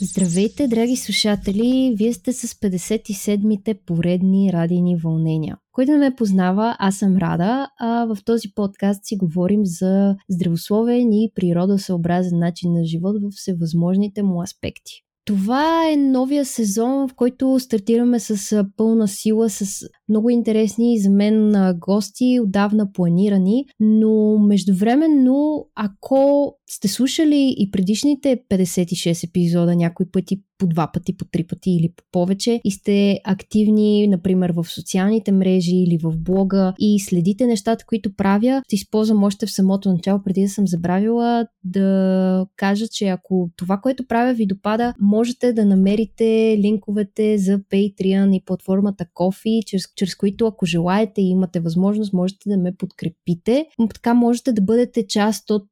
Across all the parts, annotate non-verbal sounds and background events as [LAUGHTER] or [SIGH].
Здравейте, драги слушатели! Вие сте с 57-те поредни радийни вълнения. Който не ме познава, аз съм Рада, а в този подкаст си говорим за здравословен и природосъобразен начин на живот в всевъзможните му аспекти. Това е новия сезон, в който стартираме с пълна сила, с много интересни за мен гости, отдавна планирани, но междувременно, ако сте слушали и предишните 56 епизода някой пъти по два пъти, по три пъти или по повече и сте активни, например, в социалните мрежи или в блога и следите нещата, които правя, ще използвам още в самото начало, преди да съм забравила да кажа, че ако това, което правя ви допада, можете да намерите линковете за Patreon и платформата Coffee, чрез, чрез които ако желаете и имате възможност, можете да ме подкрепите. Така можете да бъдете част от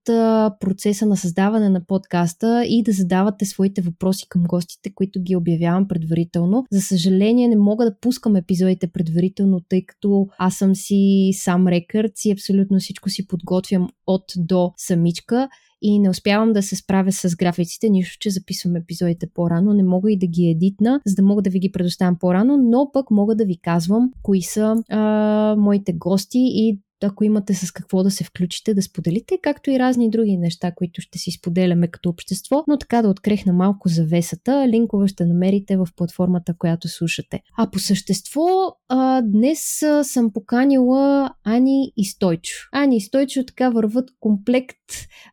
процеса на създаване на подкаста и да задавате своите въпроси към гостите които ги обявявам предварително. За съжаление не мога да пускам епизодите предварително, тъй като аз съм си сам рекърд и абсолютно всичко си подготвям от до самичка и не успявам да се справя с графиците, нищо, че записвам епизодите по-рано, не мога и да ги едитна, за да мога да ви ги предоставям по-рано, но пък мога да ви казвам кои са а, моите гости и ако имате с какво да се включите, да споделите, както и разни други неща, които ще си споделяме като общество, но така да открехна малко завесата, линкове ще намерите в платформата, която слушате. А по същество, а, днес съм поканила Ани и Стойчо. Ани и Стойчо така върват комплект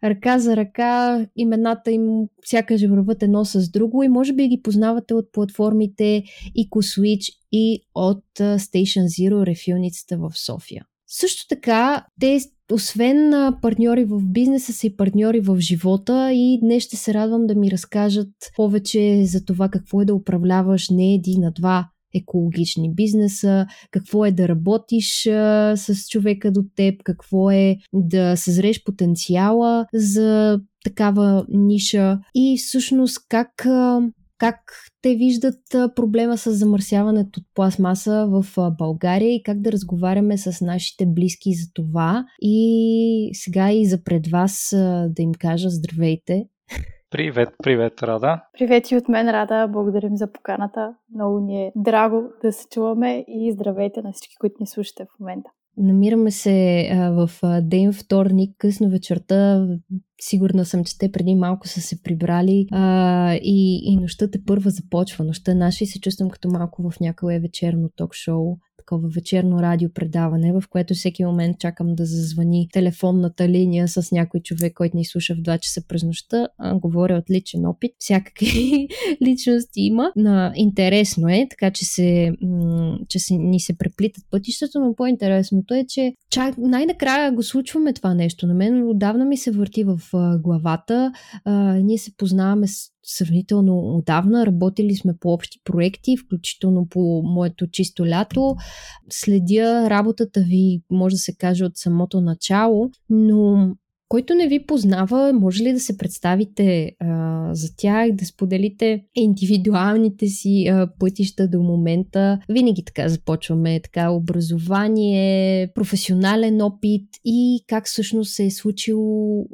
ръка за ръка, имената им сякаш върват едно с друго и може би ги познавате от платформите EcoSwitch и от Station Zero рефилницата в София. Също така, те освен партньори в бизнеса са и партньори в живота и днес ще се радвам да ми разкажат повече за това какво е да управляваш не един, а два екологични бизнеса, какво е да работиш а, с човека до теб, какво е да съзреш потенциала за такава ниша и всъщност как а, как те виждат проблема с замърсяването от пластмаса в България и как да разговаряме с нашите близки за това. И сега и за пред вас да им кажа здравейте. Привет, привет, Рада. Привет и от мен, Рада. Благодарим за поканата. Много ни е драго да се чуваме и здравейте на всички, които ни слушате в момента. Намираме се а, в а, ден вторник, късно вечерта. Сигурна съм, че те преди малко са се прибрали а, и, и нощта те първа започва. Нощта наша и се чувствам като малко в някое вечерно ток-шоу такова вечерно радиопредаване, в което всеки момент чакам да зазвани телефонната линия с някой човек, който ни слуша в 2 часа през нощта. А, говоря от личен опит. Всякакви [LAUGHS] личности има. На, интересно е, така че, се, че се, ни се преплитат пътищата, но по-интересното е, че чак, най-накрая го случваме това нещо. На мен отдавна ми се върти в а, главата. А, ние се познаваме с сравнително отдавна. Работили сме по общи проекти, включително по моето чисто лято. Следя работата ви, може да се каже, от самото начало, но който не ви познава, може ли да се представите а, за тях, да споделите индивидуалните си а, пътища до момента? Винаги така започваме, така образование, професионален опит и как всъщност се е случило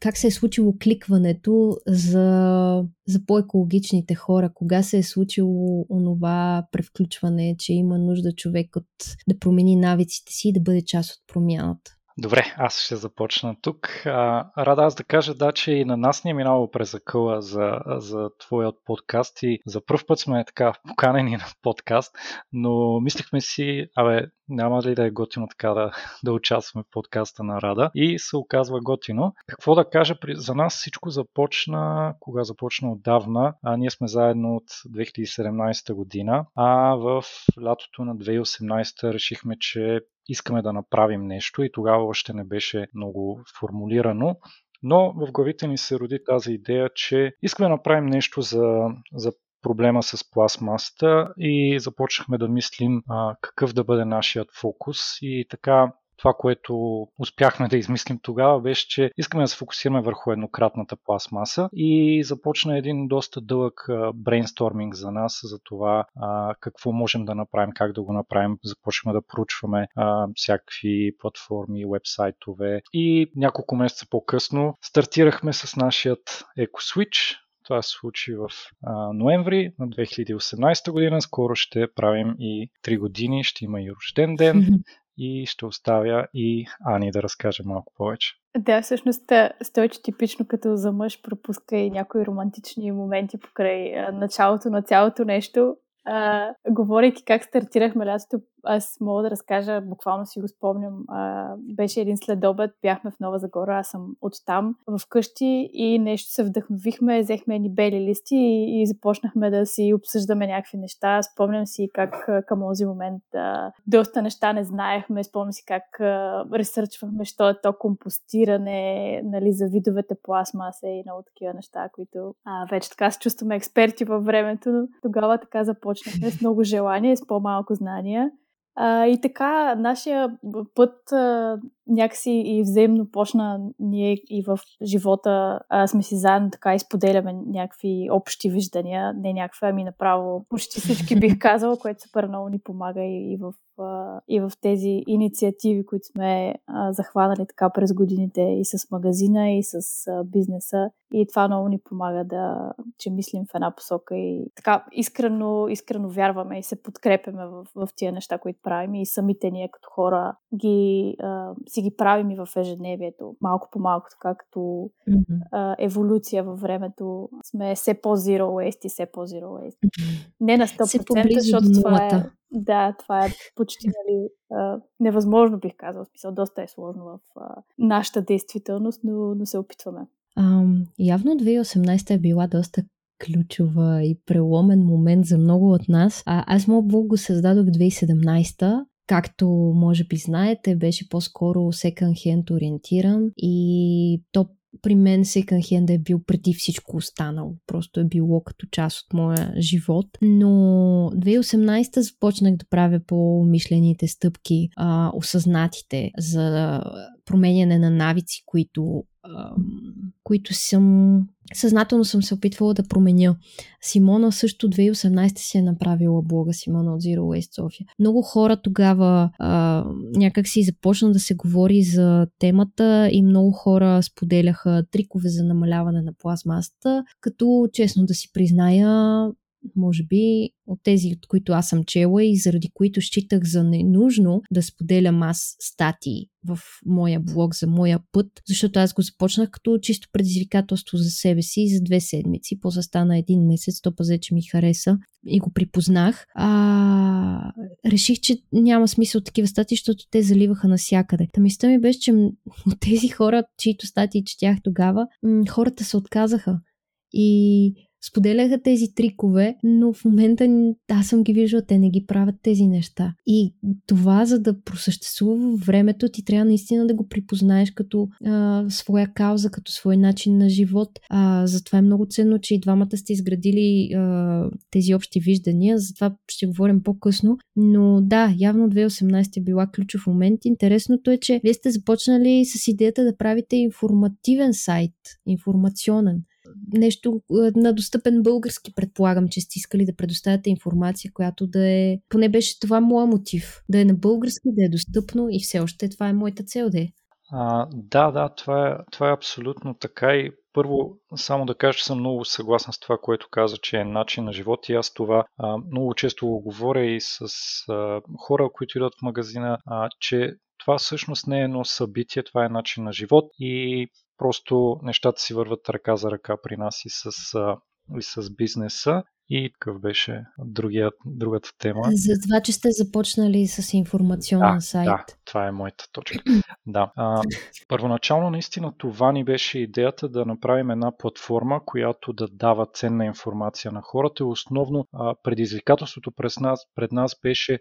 как се е случило кликването за, за по-екологичните хора? Кога се е случило онова превключване, че има нужда човек от, да промени навиците си и да бъде част от промяната? Добре, аз ще започна тук. А, рада аз да кажа, да, че и на нас ни е минало през акъла за, за твоят подкаст и за първ път сме така поканени [LAUGHS] на подкаст, но мислихме си, абе, няма ли да е готино така да, [LAUGHS] да участваме в подкаста на Рада и се оказва готино. Какво да кажа, за нас всичко започна, кога започна отдавна, а ние сме заедно от 2017 година, а в лятото на 2018 решихме, че искаме да направим нещо и тогава още не беше много формулирано. Но в главите ни се роди тази идея, че искаме да направим нещо за, за проблема с пластмасата и започнахме да мислим а, какъв да бъде нашият фокус и така това, което успяхме да измислим тогава, беше, че искаме да се фокусираме върху еднократната пластмаса и започна един доста дълъг брейнсторминг за нас за това какво можем да направим, как да го направим. Започваме да проучваме всякакви платформи, вебсайтове и няколко месеца по-късно стартирахме с нашият EcoSwitch, Това се случи в а, ноември на 2018 година. Скоро ще правим и 3 години, ще има и рожден ден [LAUGHS] и ще оставя и Ани да разкаже малко повече. Да, всъщност Стойче типично като за мъж пропуска и някои романтични моменти покрай началото на цялото нещо. А, говорейки как стартирахме лятото, аз мога да разкажа, буквално си го спомням. А, беше един следобед, бяхме в Нова Загора, аз съм от там, в къщи и нещо се вдъхновихме, взехме ни бели листи и, и започнахме да си обсъждаме някакви неща. Спомням си как към този момент а, доста неща не знаехме, спомням си как а, ресърчвахме, що е то компостиране, нали, за видовете пластмаса и много такива неща, които а, вече така се чувстваме експерти във времето, но тогава така започнахме с много желание, с по-малко знания. А, и така, нашия път някакси и взаимно почна ние и в живота а, сме си заедно така изподеляме някакви общи виждания, не някакви, ами направо почти всички бих [LAUGHS] казала, което супер много ни помага и, и в и в тези инициативи, които сме а, захванали така през годините и с магазина, и с а, бизнеса. И това много ни помага да, че мислим в една посока и така искрено, искрено вярваме и се подкрепяме в, в тия неща, които правим и самите ние като хора ги, а, си ги правим и в ежедневието, малко по малко, така като mm-hmm. а, еволюция във времето сме все по-zero waste и все по-zero waste. Mm-hmm. Не на 100%, защото това е да, това е почти нали, а, невъзможно, бих казал. Смисъл, доста е сложно в а, нашата действителност, но, но се опитваме. А, явно 2018 е била доста ключова и преломен момент за много от нас. А, аз моят блог го създадох 2017 Както може би знаете, беше по-скоро hand ориентиран и то при мен hand е бил преди всичко останало. Просто е било като част от моя живот. Но 2018 започнах да правя по мишлените стъпки, а, осъзнатите за променяне на навици, които които съм съзнателно съм се опитвала да променя. Симона също 2018 си е направила блога Симона от Zero Waste София. Много хора тогава а, някак си започна да се говори за темата и много хора споделяха трикове за намаляване на пластмасата, като честно да си призная, може би от тези, от които аз съм чела и заради които считах за ненужно да споделям аз статии в моя блог за моя път, защото аз го започнах като чисто предизвикателство за себе си за две седмици. После стана един месец, то пазе, че ми хареса и го припознах. А, реших, че няма смисъл такива статии, защото те заливаха навсякъде. Та мисля ми беше, че [LAUGHS] от тези хора, чието статии четях тогава, хората се отказаха. И споделяха тези трикове, но в момента аз съм ги виждала, те не ги правят тези неща. И това, за да просъществува времето, ти трябва наистина да го припознаеш като а, своя кауза, като свой начин на живот. А, затова е много ценно, че и двамата сте изградили а, тези общи виждания, затова ще говорим по-късно. Но да, явно 2018 е била ключов момент. Интересното е, че вие сте започнали с идеята да правите информативен сайт, информационен нещо на достъпен български, предполагам, че сте искали да предоставяте информация, която да е, поне беше това моя мотив, да е на български, да е достъпно и все още това е моята цел да е. А, да, да, това е, това е абсолютно така и първо, само да кажа, че съм много съгласен с това, което каза, че е начин на живот и аз това а, много често го говоря и с а, хора, които идват в магазина, а, че това всъщност не е едно събитие, това е начин на живот и Просто нещата си върват ръка за ръка при нас и с, и с бизнеса. И какъв беше другия, другата тема? За това, че сте започнали с информационен да, сайт. Да, това е моята точка. [CLEARS THROAT] да. А, първоначално наистина това ни беше идеята да направим една платформа, която да дава ценна информация на хората. Основно а, предизвикателството пред нас, пред нас беше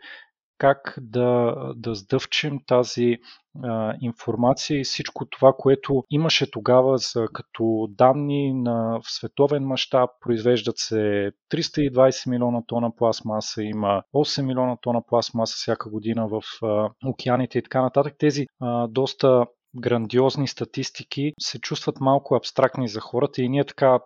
как да, да сдъвчем тази а, информация и всичко това, което имаше тогава за, като данни на в световен мащаб. Произвеждат се 320 милиона тона пластмаса, има 8 милиона тона пластмаса всяка година в а, океаните и така нататък. Тези а, доста грандиозни статистики се чувстват малко абстрактни за хората и ние така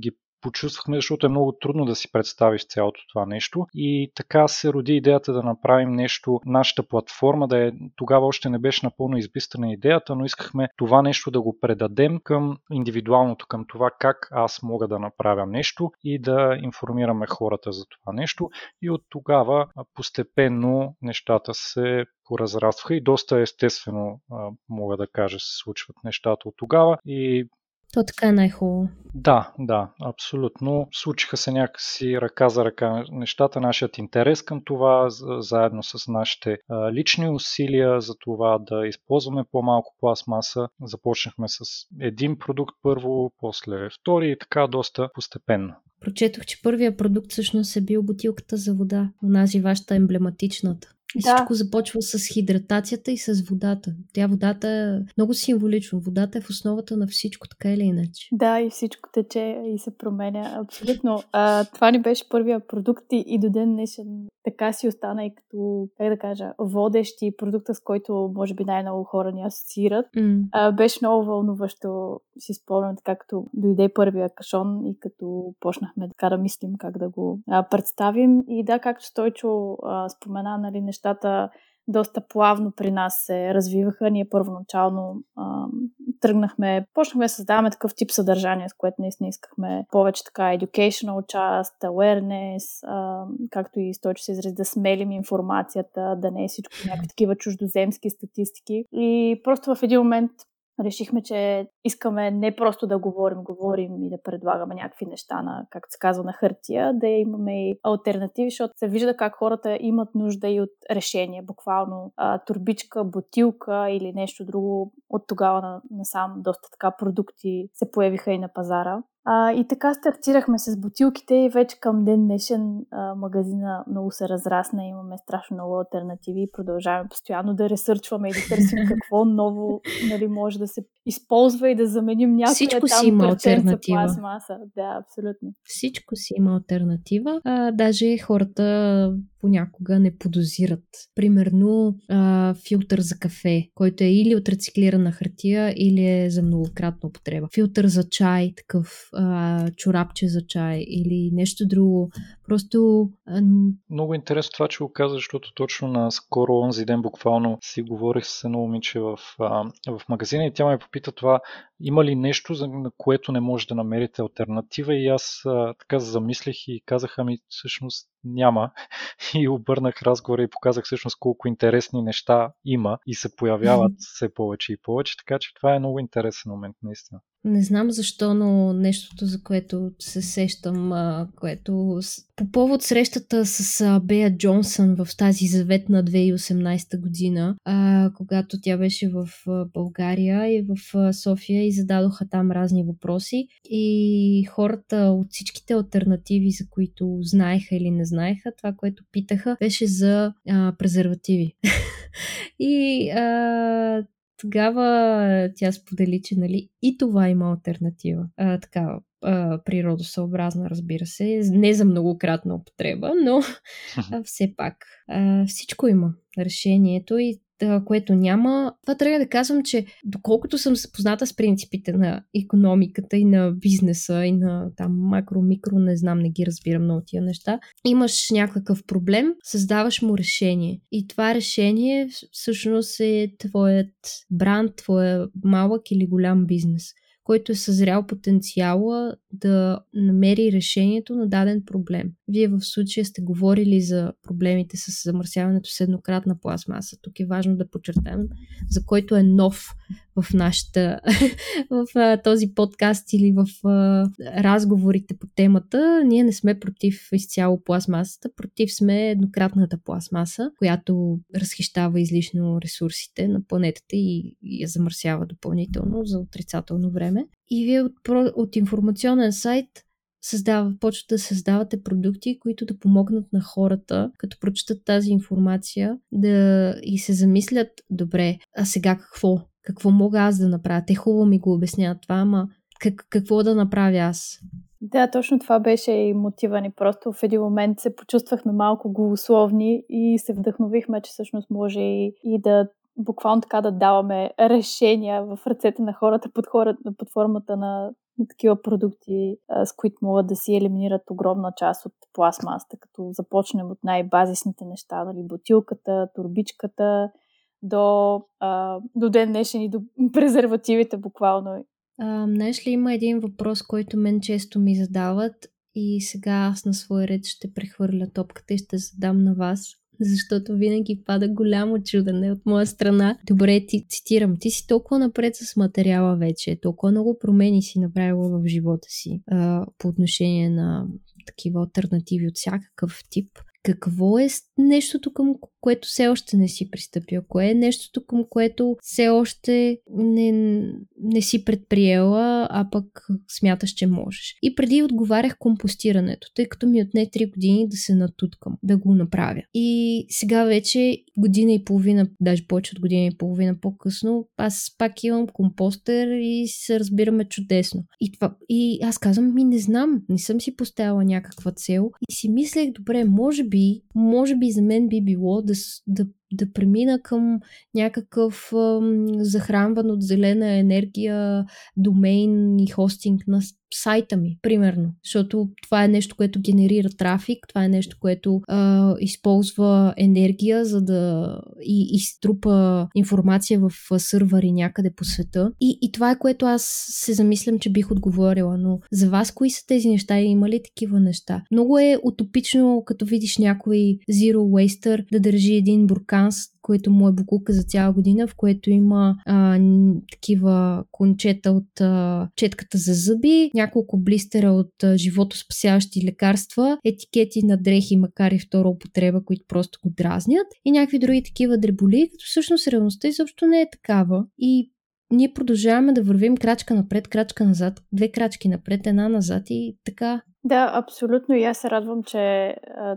ги почувствахме, защото е много трудно да си представиш цялото това нещо. И така се роди идеята да направим нещо, нашата платформа да е, тогава още не беше напълно избистана идеята, но искахме това нещо да го предадем към индивидуалното, към това как аз мога да направя нещо и да информираме хората за това нещо. И от тогава постепенно нещата се поразрастваха и доста естествено, мога да кажа, се случват нещата от тогава. И то така е най-хубаво. Да, да, абсолютно. Случиха се някакси ръка за ръка нещата, нашият интерес към това, заедно с нашите лични усилия за това да използваме по-малко пластмаса. Започнахме с един продукт първо, после втори и така доста постепенно. Прочетох, че първия продукт всъщност е бил бутилката за вода, онази вашата емблематичната. И да. всичко започва с хидратацията и с водата. Тя водата е много символично. Водата е в основата на всичко, така или иначе. Да, и всичко тече и се променя. Абсолютно. А, това ни беше първия продукт и, и до ден днешен така си остана и като, как да кажа, водещ и продукта, с който може би най-много хора ни асоциират. Mm. А, беше много вълнуващо, си спомням, така като дойде първия кашон и като почнахме така да мислим как да го а, представим. И да, както Стойчо а, спомена, нали, нещата доста плавно при нас се развиваха. Ние първоначално а, тръгнахме, почнахме да създаваме такъв тип съдържание, с което наистина искахме повече така educational част, awareness, а, както и Стойчо се изрази, да смелим информацията, да не е всичко някакви такива чуждоземски статистики. И просто в един момент решихме, че искаме не просто да говорим, говорим и да предлагаме някакви неща на, както се казва, на хартия, да имаме и альтернативи, защото се вижда как хората имат нужда и от решение, буквално а, турбичка, бутилка или нещо друго. От тогава на, насам доста така продукти се появиха и на пазара. А, и така стартирахме с бутилките и вече към ден днешен а, магазина много се разрасна, имаме страшно много альтернативи и продължаваме постоянно да ресърчваме и да търсим [LAUGHS] какво ново нали, може да се използва и да заменим някоя Всичко там си има альтернатива. пластмаса. Да, абсолютно. Всичко си има альтернатива. А, даже хората понякога не подозират. Примерно а, филтър за кафе, който е или от рециклирана хартия, или е за многократна употреба. Филтър за чай, такъв а, чорапче за чай или нещо друго. Просто... А... Много интересно това, че го каза, защото точно на скоро онзи ден буквално си говорих с едно момиче в, а, в магазина и тя ме попита това, има ли нещо, на което не може да намерите альтернатива и аз а, така замислих и казах, ами всъщност няма. [LAUGHS] И обърнах разговора и показах всъщност колко интересни неща има и се появяват все повече и повече, така че това е много интересен момент, наистина. Не знам защо, но нещото, за което се сещам, което по повод срещата с Бея Джонсън в тази заветна 2018 година, когато тя беше в България и в София и зададоха там разни въпроси и хората от всичките альтернативи, за които знаеха или не знаеха, това, което питаха, беше за презервативи. [LAUGHS] и а, тогава тя сподели, че нали, и това има альтернатива. А, така, а, природосъобразна, разбира се. Не за многократна употреба, но а, все пак. А, всичко има решението и което няма. Това трябва да казвам, че доколкото съм запозната с принципите на економиката и на бизнеса и на там макро-микро, не знам, не ги разбирам много тия неща, имаш някакъв проблем, създаваш му решение. И това решение всъщност е твоят бранд, твоя малък или голям бизнес който е съзрял потенциала да намери решението на даден проблем. Вие в случая сте говорили за проблемите с замърсяването с еднократна пластмаса. Тук е важно да подчертаем, за който е нов в нашата, [LAUGHS] в този подкаст или в разговорите по темата. Ние не сме против изцяло пластмасата, против сме еднократната пластмаса, която разхищава излишно ресурсите на планетата и я замърсява допълнително за отрицателно време. И вие от, от информационен сайт създава, почват да създавате продукти, които да помогнат на хората, като прочитат тази информация, да и се замислят, добре, а сега какво? Какво мога аз да направя? Те хубаво ми го обясняват това, ама как, какво да направя аз? Да, точно това беше и мотива ни. Просто в един момент се почувствахме малко голословни и се вдъхновихме, че всъщност може и, и да буквално така да даваме решения в ръцете на хората под, хора, под формата на такива продукти, с които могат да си елиминират огромна част от пластмасата, като започнем от най-базисните неща, нали, бутилката, турбичката, до, а, до ден днешен и до презервативите буквално. А, знаеш ли, има един въпрос, който мен често ми задават и сега аз на свой ред ще прехвърля топката и ще задам на вас защото винаги пада голямо чудене от моя страна. Добре, ти цитирам, ти си толкова напред с материала вече, толкова много промени си направила в живота си а, по отношение на такива альтернативи от всякакъв тип. Какво е нещото, към което все още не си пристъпил? Кое е нещото, към което все още не, не си предприела, а пък смяташ, че можеш? И преди отговарях компостирането, тъй като ми отне 3 години да се натуткам, да го направя. И сега вече година и половина, даже повече от година и половина по-късно, аз пак имам компостер и се разбираме чудесно. И, това, и аз казвам, ми не знам, не съм си поставила някаква цел и си мислех, добре, може би, може би за мен би било да, да, да премина към някакъв захранван от зелена енергия домейн и хостинг на сайта ми, примерно. Защото това е нещо, което генерира трафик, това е нещо, което а, използва енергия, за да и изтрупа информация в сървъри някъде по света. И, и това е което аз се замислям, че бих отговорила. Но за вас, кои са тези неща и има ли такива неща? Много е утопично, като видиш някой Zero Waster да държи един буркан което му е букука за цяла година, в което има а, такива кончета от а, четката за зъби, няколко блистера от а, живото спасяващи лекарства, етикети на дрехи, макар и втора употреба, които просто го дразнят и някакви други такива дреболи, като всъщност реалността изобщо не е такава. И ние продължаваме да вървим крачка напред, крачка назад, две крачки напред, една назад и така. Да, абсолютно. И аз се радвам, че,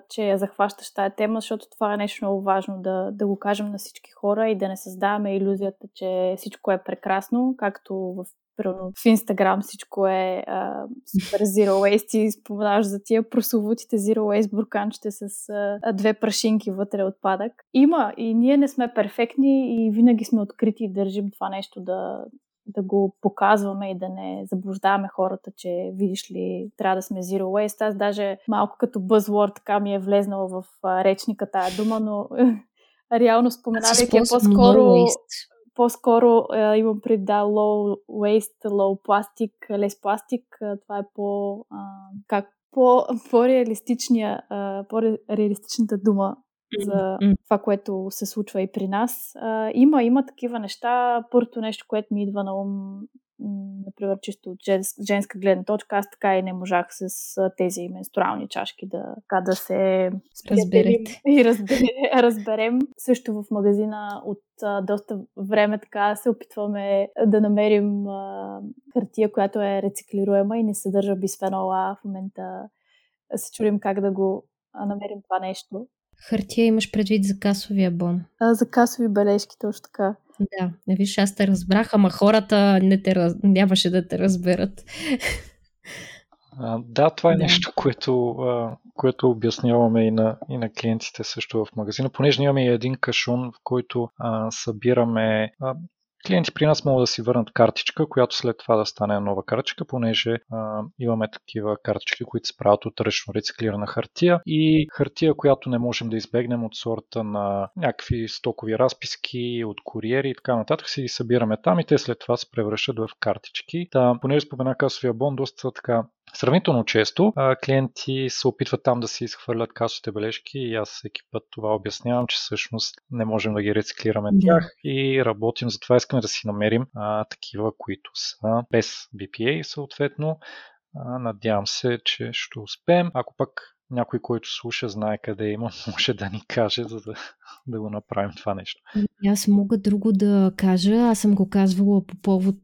че я захващаш тази тема, защото това е нещо много важно да, да го кажем на всички хора и да не създаваме иллюзията, че всичко е прекрасно, както в в Инстаграм всичко е а, супер zero waste и споменаваш за тия прословутите zero waste бурканчета с а, две прашинки вътре отпадък. Има и ние не сме перфектни и винаги сме открити и държим това нещо да, да го показваме и да не заблуждаваме хората, че видиш ли, трябва да сме zero waste. Аз даже малко като buzzword така ми е влезнала в речника тая дума, но [LAUGHS] реално споменавайки е по-скоро по-скоро е, имам пред да low waste, low plastic, less plastic. Това е по, а, как, по, [LAUGHS] по-реалистичния, а, по-реалистичната дума за това, което се случва и при нас. А, има, има такива неща. Първото нещо, което ми идва на ум например, чисто от женска гледна точка, аз така и не можах с тези менструални чашки да, така да се разберем [LAUGHS] и разберем, разберем. Също в магазина от а, доста време така се опитваме да намерим а, хартия, която е рециклируема и не съдържа бисфенол А. В момента се чудим как да го намерим това нещо. Хартия имаш предвид за касовия бон. А, за касови бележки, точно така. Да, не виж, аз те разбрах, ама хората не те раз... нямаше да те разберат. А, да, това е да. нещо, което, а, което обясняваме и на, и на клиентите също в магазина, понеже имаме и един кашун, в който а, събираме а, клиенти при нас могат да си върнат картичка, която след това да стане нова картичка, понеже а, имаме такива картички, които се правят от ръчно рециклирана хартия и хартия, която не можем да избегнем от сорта на някакви стокови разписки, от куриери и така нататък, си ги събираме там и те след това се превръщат в картички. Та, понеже спомена касовия бон, доста така Сравнително често клиенти се опитват там да си изхвърлят касовите бележки и аз всеки път това обяснявам, че всъщност не можем да ги рециклираме yeah. тях и работим, затова искаме да си намерим а, такива, които са без BPA съответно. Надявам се, че ще успеем. Ако пък някой, който слуша, знае къде има, [LAUGHS] може да ни каже, за да, да го направим това нещо. Аз мога друго да кажа. Аз съм го казвала по повод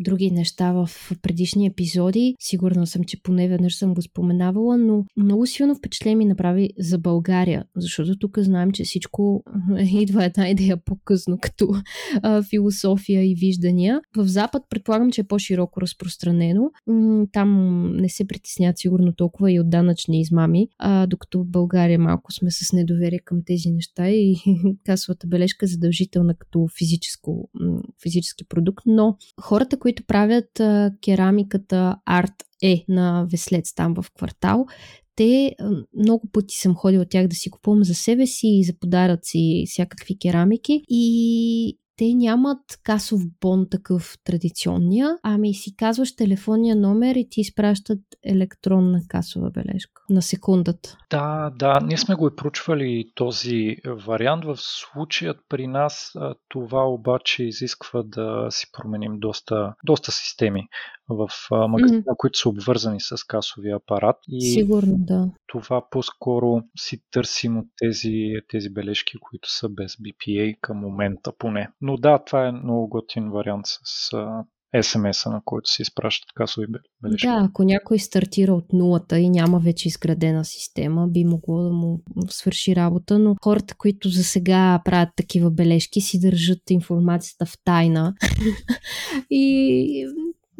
други неща в предишни епизоди. Сигурна съм, че поне веднъж съм го споменавала, но много силно впечатление ми направи за България, защото тук знаем, че всичко [LAUGHS] идва една идея по-късно, като а, философия и виждания. В Запад предполагам, че е по-широко разпространено. Там не се притесняват сигурно толкова и от данъчни измами, а, докато в България малко сме с недоверие към тези неща и [LAUGHS] касовата бележка е задължителна като физическо, физически продукт, но хората, които правят а, керамиката Art е на Веслец там в квартал, те много пъти съм ходила от тях да си купувам за себе си и за подаръци всякакви керамики и те нямат касов бон такъв традиционния, ами си казваш телефонния номер и ти изпращат електронна касова бележка на секундата. Да, да, ние сме го и проучвали този вариант. В случаят при нас това обаче изисква да си променим доста, доста системи в магазина, mm-hmm. които са обвързани с касовия апарат. И Сигурно, да. Това по-скоро си търсим от тези, тези бележки, които са без BPA към момента поне. Но да, това е много готин вариант с SMS-а, на който се изпращат касови бележки. Да, ако някой стартира от нулата и няма вече изградена система, би могло да му свърши работа, но хората, които за сега правят такива бележки, си държат информацията в тайна. [LAUGHS] и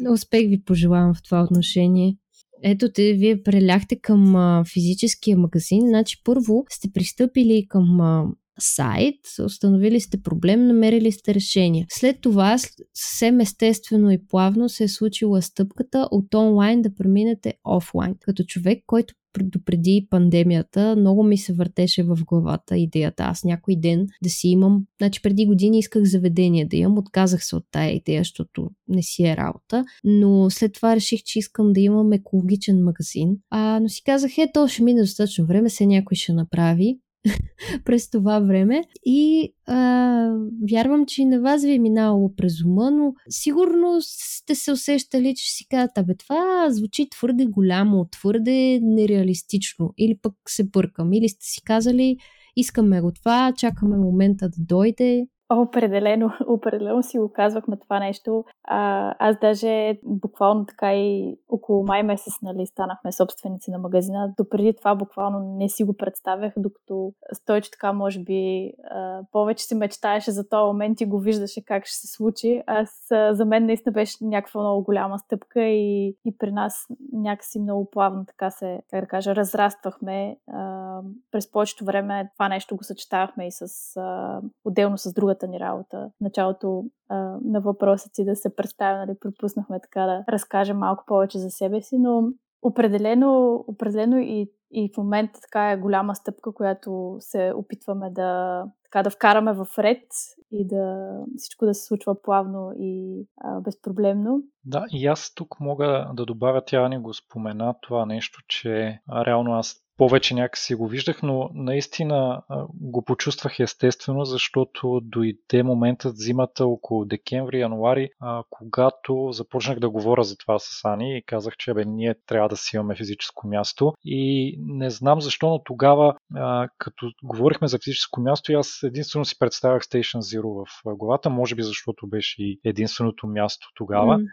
успех ви пожелавам в това отношение. Ето те, вие преляхте към а, физическия магазин. Значи първо сте пристъпили към а, сайт, установили сте проблем, намерили сте решение. След това съвсем естествено и плавно се е случила стъпката от онлайн да преминете офлайн. Като човек, който допреди пандемията много ми се въртеше в главата идеята аз някой ден да си имам. Значи преди години исках заведение да имам, отказах се от тая идея, защото не си е работа, но след това реших, че искам да имам екологичен магазин. А, но си казах, е, то ще мине достатъчно време, се някой ще направи. [LAUGHS] през това време. И а, вярвам, че и на вас ви е минало през ума, но сигурно сте се усещали, че си казвате, абе това звучи твърде голямо, твърде нереалистично. Или пък се бъркам. Или сте си казали, искаме го това, чакаме момента да дойде. Определено, [LAUGHS] определено си го казвахме това нещо. А, аз даже буквално така и около май месец нали, станахме собственици на магазина. Допреди това буквално не си го представях, докато Стойче така може би а, повече си мечтаеше за този момент и го виждаше как ще се случи. Аз а, за мен наистина беше някаква много голяма стъпка и, и при нас някакси много плавно така се, как да кажа, разраствахме. А, през повечето време това нещо го съчетавахме и с а, отделно с друга първата ни работа. В началото а, на въпроса си да се представя, нали, пропуснахме така да разкажем малко повече за себе си, но определено, определено и, и в момента така е голяма стъпка, която се опитваме да, така, да вкараме в ред и да всичко да се случва плавно и а, безпроблемно. Да, и аз тук мога да добавя, тя ни го спомена това нещо, че реално аз повече някакси го виждах, но наистина го почувствах естествено, защото дойде моментът зимата около декември-януари, когато започнах да говоря за това с Ани и казах, че бе, ние трябва да си имаме физическо място. И не знам защо, но тогава, като говорихме за физическо място, аз единствено си представях Station Zero в главата, може би защото беше и единственото място тогава. Mm.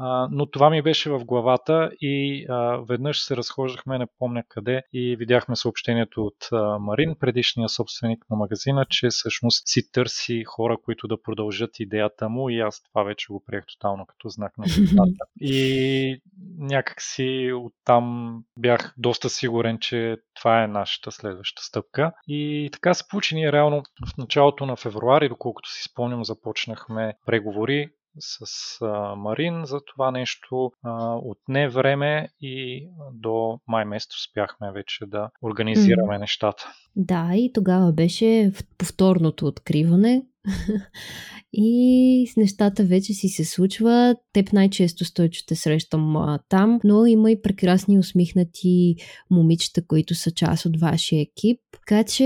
А, но това ми беше в главата и а, веднъж се разхождахме, не помня къде, и видяхме съобщението от а, Марин, предишния собственик на магазина, че всъщност си търси хора, които да продължат идеята му и аз това вече го приех тотално като знак на свободата. [LAUGHS] И някакси оттам бях доста сигурен, че това е нашата следваща стъпка. И така се получи. Ние реално в началото на февруари, доколкото си спомням, започнахме преговори с а, Марин за това нещо. А, отне време и до май месец успяхме вече да организираме mm. нещата. Да, и тогава беше повторното откриване, [LAUGHS] и с нещата вече си се случва. Теб най-често че те срещам а, там, но има и прекрасни усмихнати момичета, които са част от вашия екип. Така че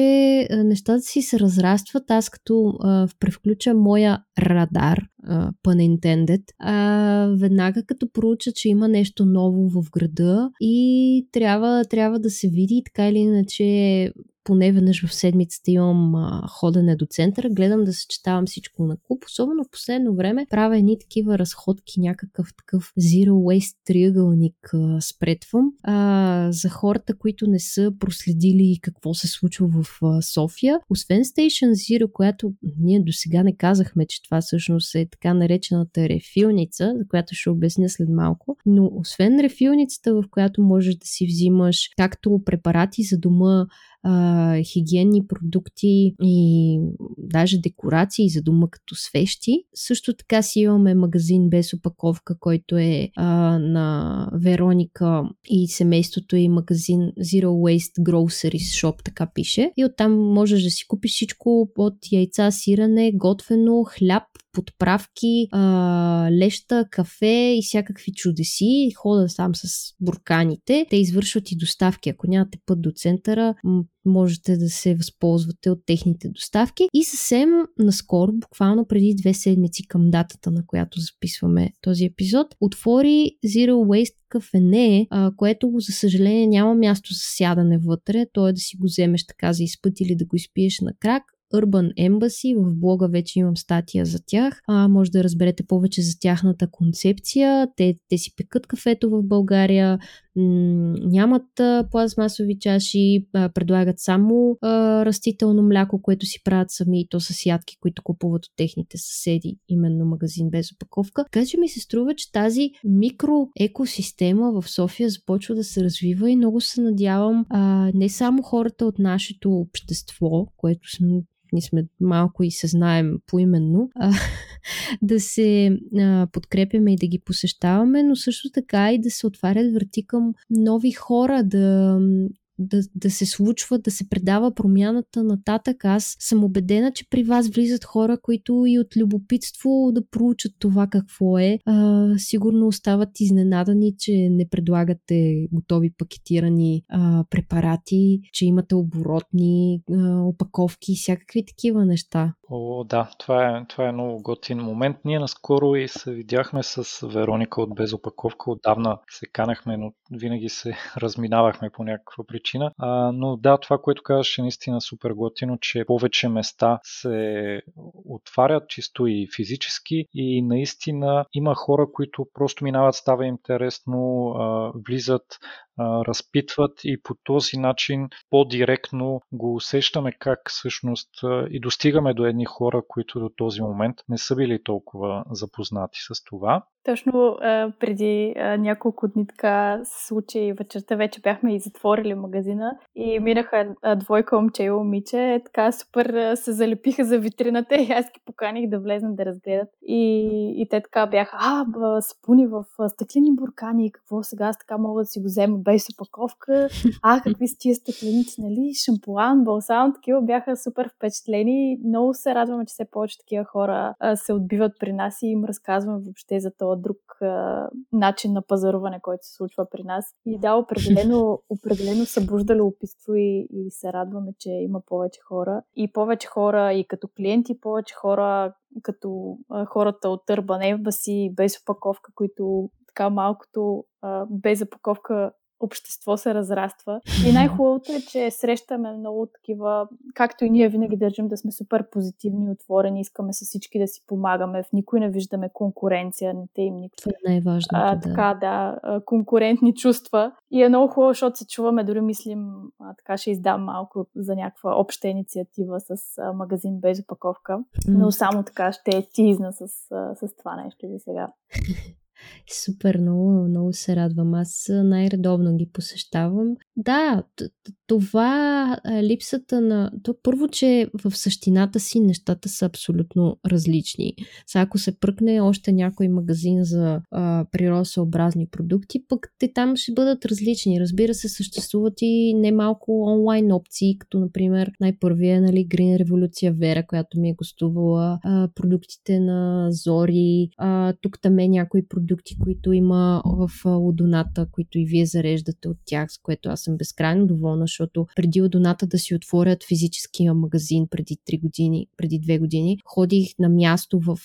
а, нещата си се разрастват. Аз като а, превключа моя радар, pun intended, а, веднага като проуча, че има нещо ново в града и трябва, трябва да се види така или иначе поне веднъж в седмицата имам а, ходене до центъра, гледам да съчетавам всичко на куп. Особено в последно време правя едни такива разходки, някакъв такъв zero waste триъгълник а, спретвам. А, за хората, които не са проследили какво се случва в а, София, освен Station Zero, която ние до сега не казахме, че това всъщност е така наречената рефилница, за която ще обясня след малко, но освен рефилницата, в която можеш да си взимаш както препарати за дома, а, хигиенни продукти и даже декорации за дома като свещи. Също така си имаме магазин без опаковка, който е а, на Вероника и семейството и магазин Zero Waste Groceries Shop, така пише. И оттам можеш да си купиш всичко от яйца, сирене, готвено, хляб, подправки, а, леща, кафе и всякакви чудеси. Хода сам с бурканите. Те извършват и доставки. Ако нямате път до центъра, можете да се възползвате от техните доставки. И съвсем наскоро, буквално преди две седмици към датата, на която записваме този епизод, отвори Zero Waste кафене, което за съжаление няма място за сядане вътре, то е да си го вземеш така за изпът или да го изпиеш на крак. Urban Embassy. В блога вече имам статия за тях. А, може да разберете повече за тяхната концепция. Те, те си пекат кафето в България, нямат пластмасови чаши, предлагат само растително мляко, което си правят сами и то с ядки, които купуват от техните съседи, именно магазин без опаковка. Така че ми се струва, че тази микроекосистема в София започва да се развива и много се надявам не само хората от нашето общество, което сме ние сме малко и се знаем поименно, а, [LAUGHS] да се а, подкрепяме и да ги посещаваме, но също така и да се отварят врати към нови хора, да да, да се случва, да се предава промяната нататък. Аз съм убедена, че при вас влизат хора, които и от любопитство да проучат това какво е. А, сигурно остават изненадани, че не предлагате готови пакетирани а, препарати, че имате оборотни а, опаковки и всякакви такива неща. О, да, това е, това е много готин момент. Ние наскоро и се видяхме с Вероника от Безопаковка. Отдавна се канахме, но винаги се [LAUGHS] разминавахме по някаква причина. А, но да, това, което казваш е наистина супер готино, че повече места се отварят чисто и физически и наистина има хора, които просто минават, става интересно, а, влизат, разпитват и по този начин по-директно го усещаме как всъщност и достигаме до едни хора, които до този момент не са били толкова запознати с това. Точно преди няколко дни така се случи вечерта, вече бяхме и затворили магазина и минаха двойка момче и момиче, така супер се залепиха за витрината и аз ги поканих да влезнат да разгледат. И, и те така бяха, а, б, спуни в стъклени буркани, какво сега аз така мога да си го взема без опаковка, а, какви са тия стъкленици, нали, шампуан, балсам, такива бяха супер впечатлени. Много се радваме, че все повече такива хора а, се отбиват при нас и им разказваме въобще за това друг а, начин на пазаруване, който се случва при нас. И да, определено, [LAUGHS] определено събужда любопитство и, и се радваме, че има повече хора. И повече хора и като клиенти, повече хора като а, хората от Urban Embassy без опаковка, които така малкото а, без опаковка общество се разраства. И най-хубавото е, че срещаме много такива, както и ние винаги държим да сме супер позитивни, отворени, искаме с всички да си помагаме, в никой не виждаме конкуренция, не те им никакви. Това е най-важното, а. Така, да, конкурентни чувства. И е много хубаво, защото се чуваме, дори мислим, а, така ще издам малко за някаква обща инициатива с а, магазин без опаковка, но само така ще е тизна с, а, с това нещо за сега. [LAUGHS] Супер, много, много се радвам. Аз най-редовно ги посещавам. Да, това липсата на... То първо, че в същината си нещата са абсолютно различни. Сега ако се пръкне още някой магазин за а, природосъобразни продукти, пък те там ще бъдат различни. Разбира се, съществуват и немалко онлайн опции, като например най-първия, нали, Green Революция Вера, която ми е гостувала, а, продуктите на Зори, а, тук там е някои продукти, които има в Лодоната, които и вие зареждате от тях, с което аз съм безкрайно доволна, защото преди Лодоната да си отворят физическия магазин преди 3 години, преди 2 години, ходих на място в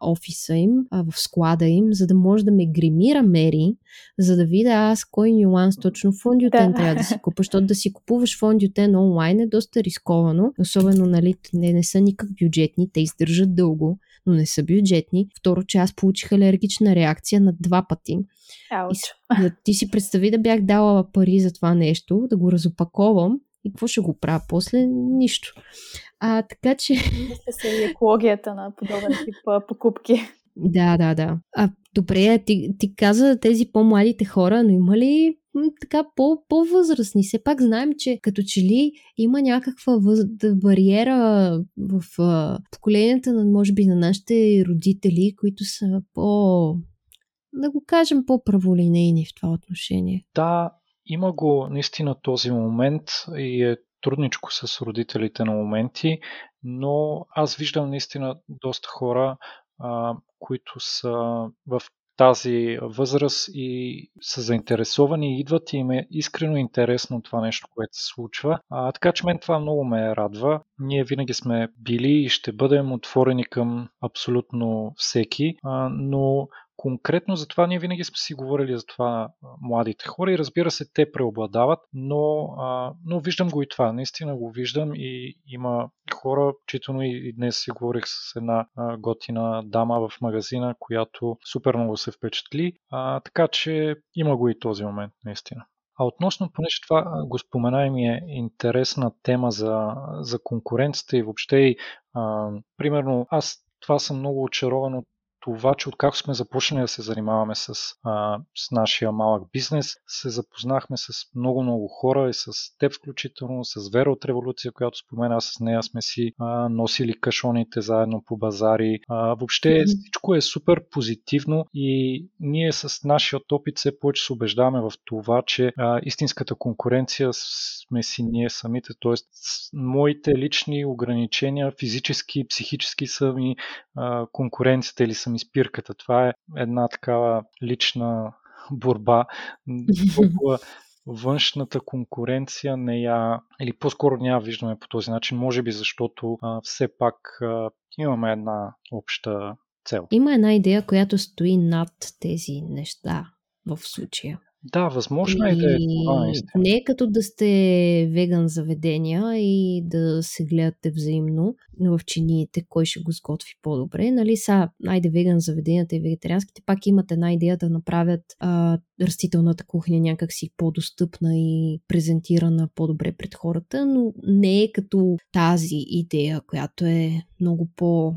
офиса им, в склада им, за да може да ме гримира Мери, за да видя аз кой нюанс точно фондиотен да. трябва да си купа, защото да си купуваш фондиотен онлайн е доста рисковано, особено нали, не, не са никак бюджетни, те издържат дълго но не са бюджетни. Второ, че аз получих алергична реакция на два пъти. Ауч. И, ти си представи да бях дала пари за това нещо, да го разопаковам и какво ще го правя после? Нищо. А, така че... Мисля се и екологията на подобен тип покупки. Да, да, да. А, добре, ти, ти каза тези по-младите хора, но има ли така по, по-възрастни. Все пак знаем, че като че ли има някаква въз... бариера в а, поколенията на, може би, на нашите родители, които са по да го кажем, по-праволинейни в това отношение. Да, има го наистина този момент и е трудничко с родителите на моменти, но аз виждам наистина доста хора, а, които са в тази възраст и са заинтересовани, идват и им е искрено интересно това нещо, което се случва. А, така че мен това много ме радва. Ние винаги сме били и ще бъдем отворени към абсолютно всеки, а, но Конкретно за това ние винаги сме си говорили за това младите хора и разбира се, те преобладават, но, а, но виждам го и това. Наистина го виждам и има хора, читано и днес си говорих с една а, готина дама в магазина, която супер много се впечатли, а, така че има го и този момент, наистина. А относно, понеже това го спомена и ми е интересна тема за, за конкуренцията и въобще а, примерно, аз това съм много очарован от това, че откакто сме започнали да се занимаваме с, а, с нашия малък бизнес, се запознахме с много-много хора и с теб включително, с Вера от Революция, която спомена, с нея сме си а, носили кашоните заедно по базари. А, въобще всичко е супер позитивно и ние с нашия опит все повече се убеждаваме в това, че а, истинската конкуренция сме си ние самите, т.е. моите лични ограничения, физически и психически са ми а, конкуренцията или са ми спирката. Това е една такава лична борба. Толкова [LAUGHS] външната конкуренция не я, или по-скоро не я виждаме по този начин, може би защото а, все пак а, имаме една обща цел. Има една идея, която стои над тези неща в случая. Да, възможно е да е това Не е като да сте веган заведения и да се гледате взаимно в чиниите, кой ще го сготви по-добре. Нали, са, айде веган заведенията и вегетарианските пак имат една идея да направят а, растителната кухня някакси по-достъпна и презентирана по-добре пред хората, но не е като тази идея, която е много по...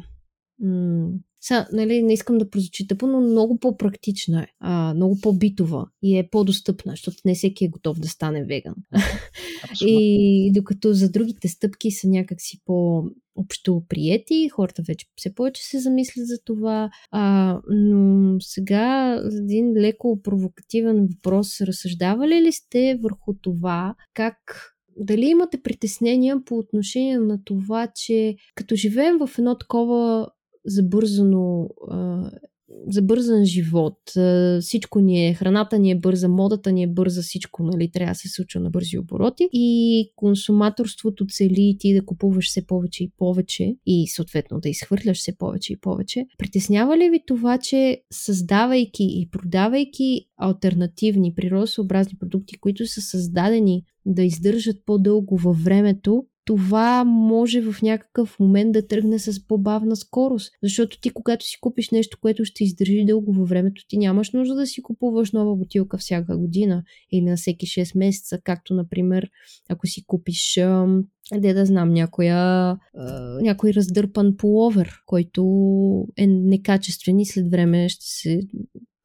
М- са, нали, не искам да прозвучи тъпо, но много по-практична е, а, много по-битова и е по-достъпна, защото не всеки е готов да стане веган. [LAUGHS] и докато за другите стъпки са някакси по общо приети, хората вече все повече се замислят за това, а, но сега един леко провокативен въпрос, разсъждавали ли сте върху това как дали имате притеснения по отношение на това, че като живеем в едно такова забързано забързан живот. Всичко ни е, храната ни е бърза, модата ни е бърза, всичко нали, трябва да се случва на бързи обороти и консуматорството цели ти да купуваш все повече и повече и съответно да изхвърляш все повече и повече. Притеснява ли ви това, че създавайки и продавайки альтернативни природосъобразни продукти, които са създадени да издържат по-дълго във времето, това може в някакъв момент да тръгне с по-бавна скорост. Защото ти, когато си купиш нещо, което ще издържи дълго във времето, ти нямаш нужда да си купуваш нова бутилка всяка година или на всеки 6 месеца, както, например, ако си купиш де да знам, някоя, някой раздърпан половер, който е некачествен и след време ще се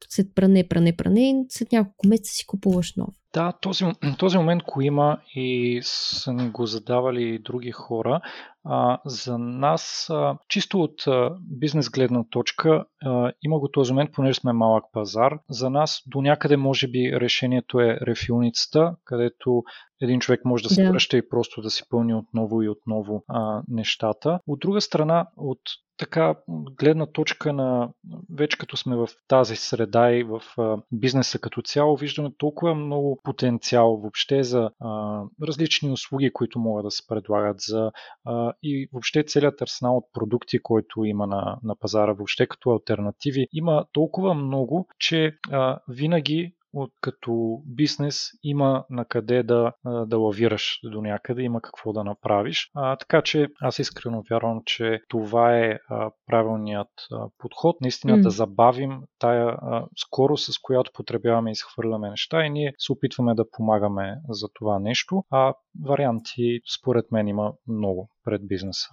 след пране, пране, пране след няколко месеца си купуваш нов. Да, този, този момент го има и са ни го задавали други хора. А, за нас, а, чисто от а, бизнес гледна точка, а, има го този момент, понеже сме малък пазар. За нас до някъде може би решението е рефилницата, където един човек може да се да. връща и просто да си пълни отново и отново а, нещата. От друга страна, от така гледна точка на вече като сме в тази среда и в а, бизнеса като цяло, виждаме толкова много потенциал въобще за а, различни услуги, които могат да се предлагат за а, и въобще целият арсенал от продукти, който има на, на пазара, въобще като альтернативи, има толкова много, че а, винаги като бизнес има на къде да, да лавираш до някъде, има какво да направиш. А, така че аз искрено вярвам, че това е а, правилният а, подход. Наистина mm. да забавим тая а, скорост, с която потребяваме и изхвърляме неща и ние се опитваме да помагаме за това нещо. А варианти според мен има много пред бизнеса.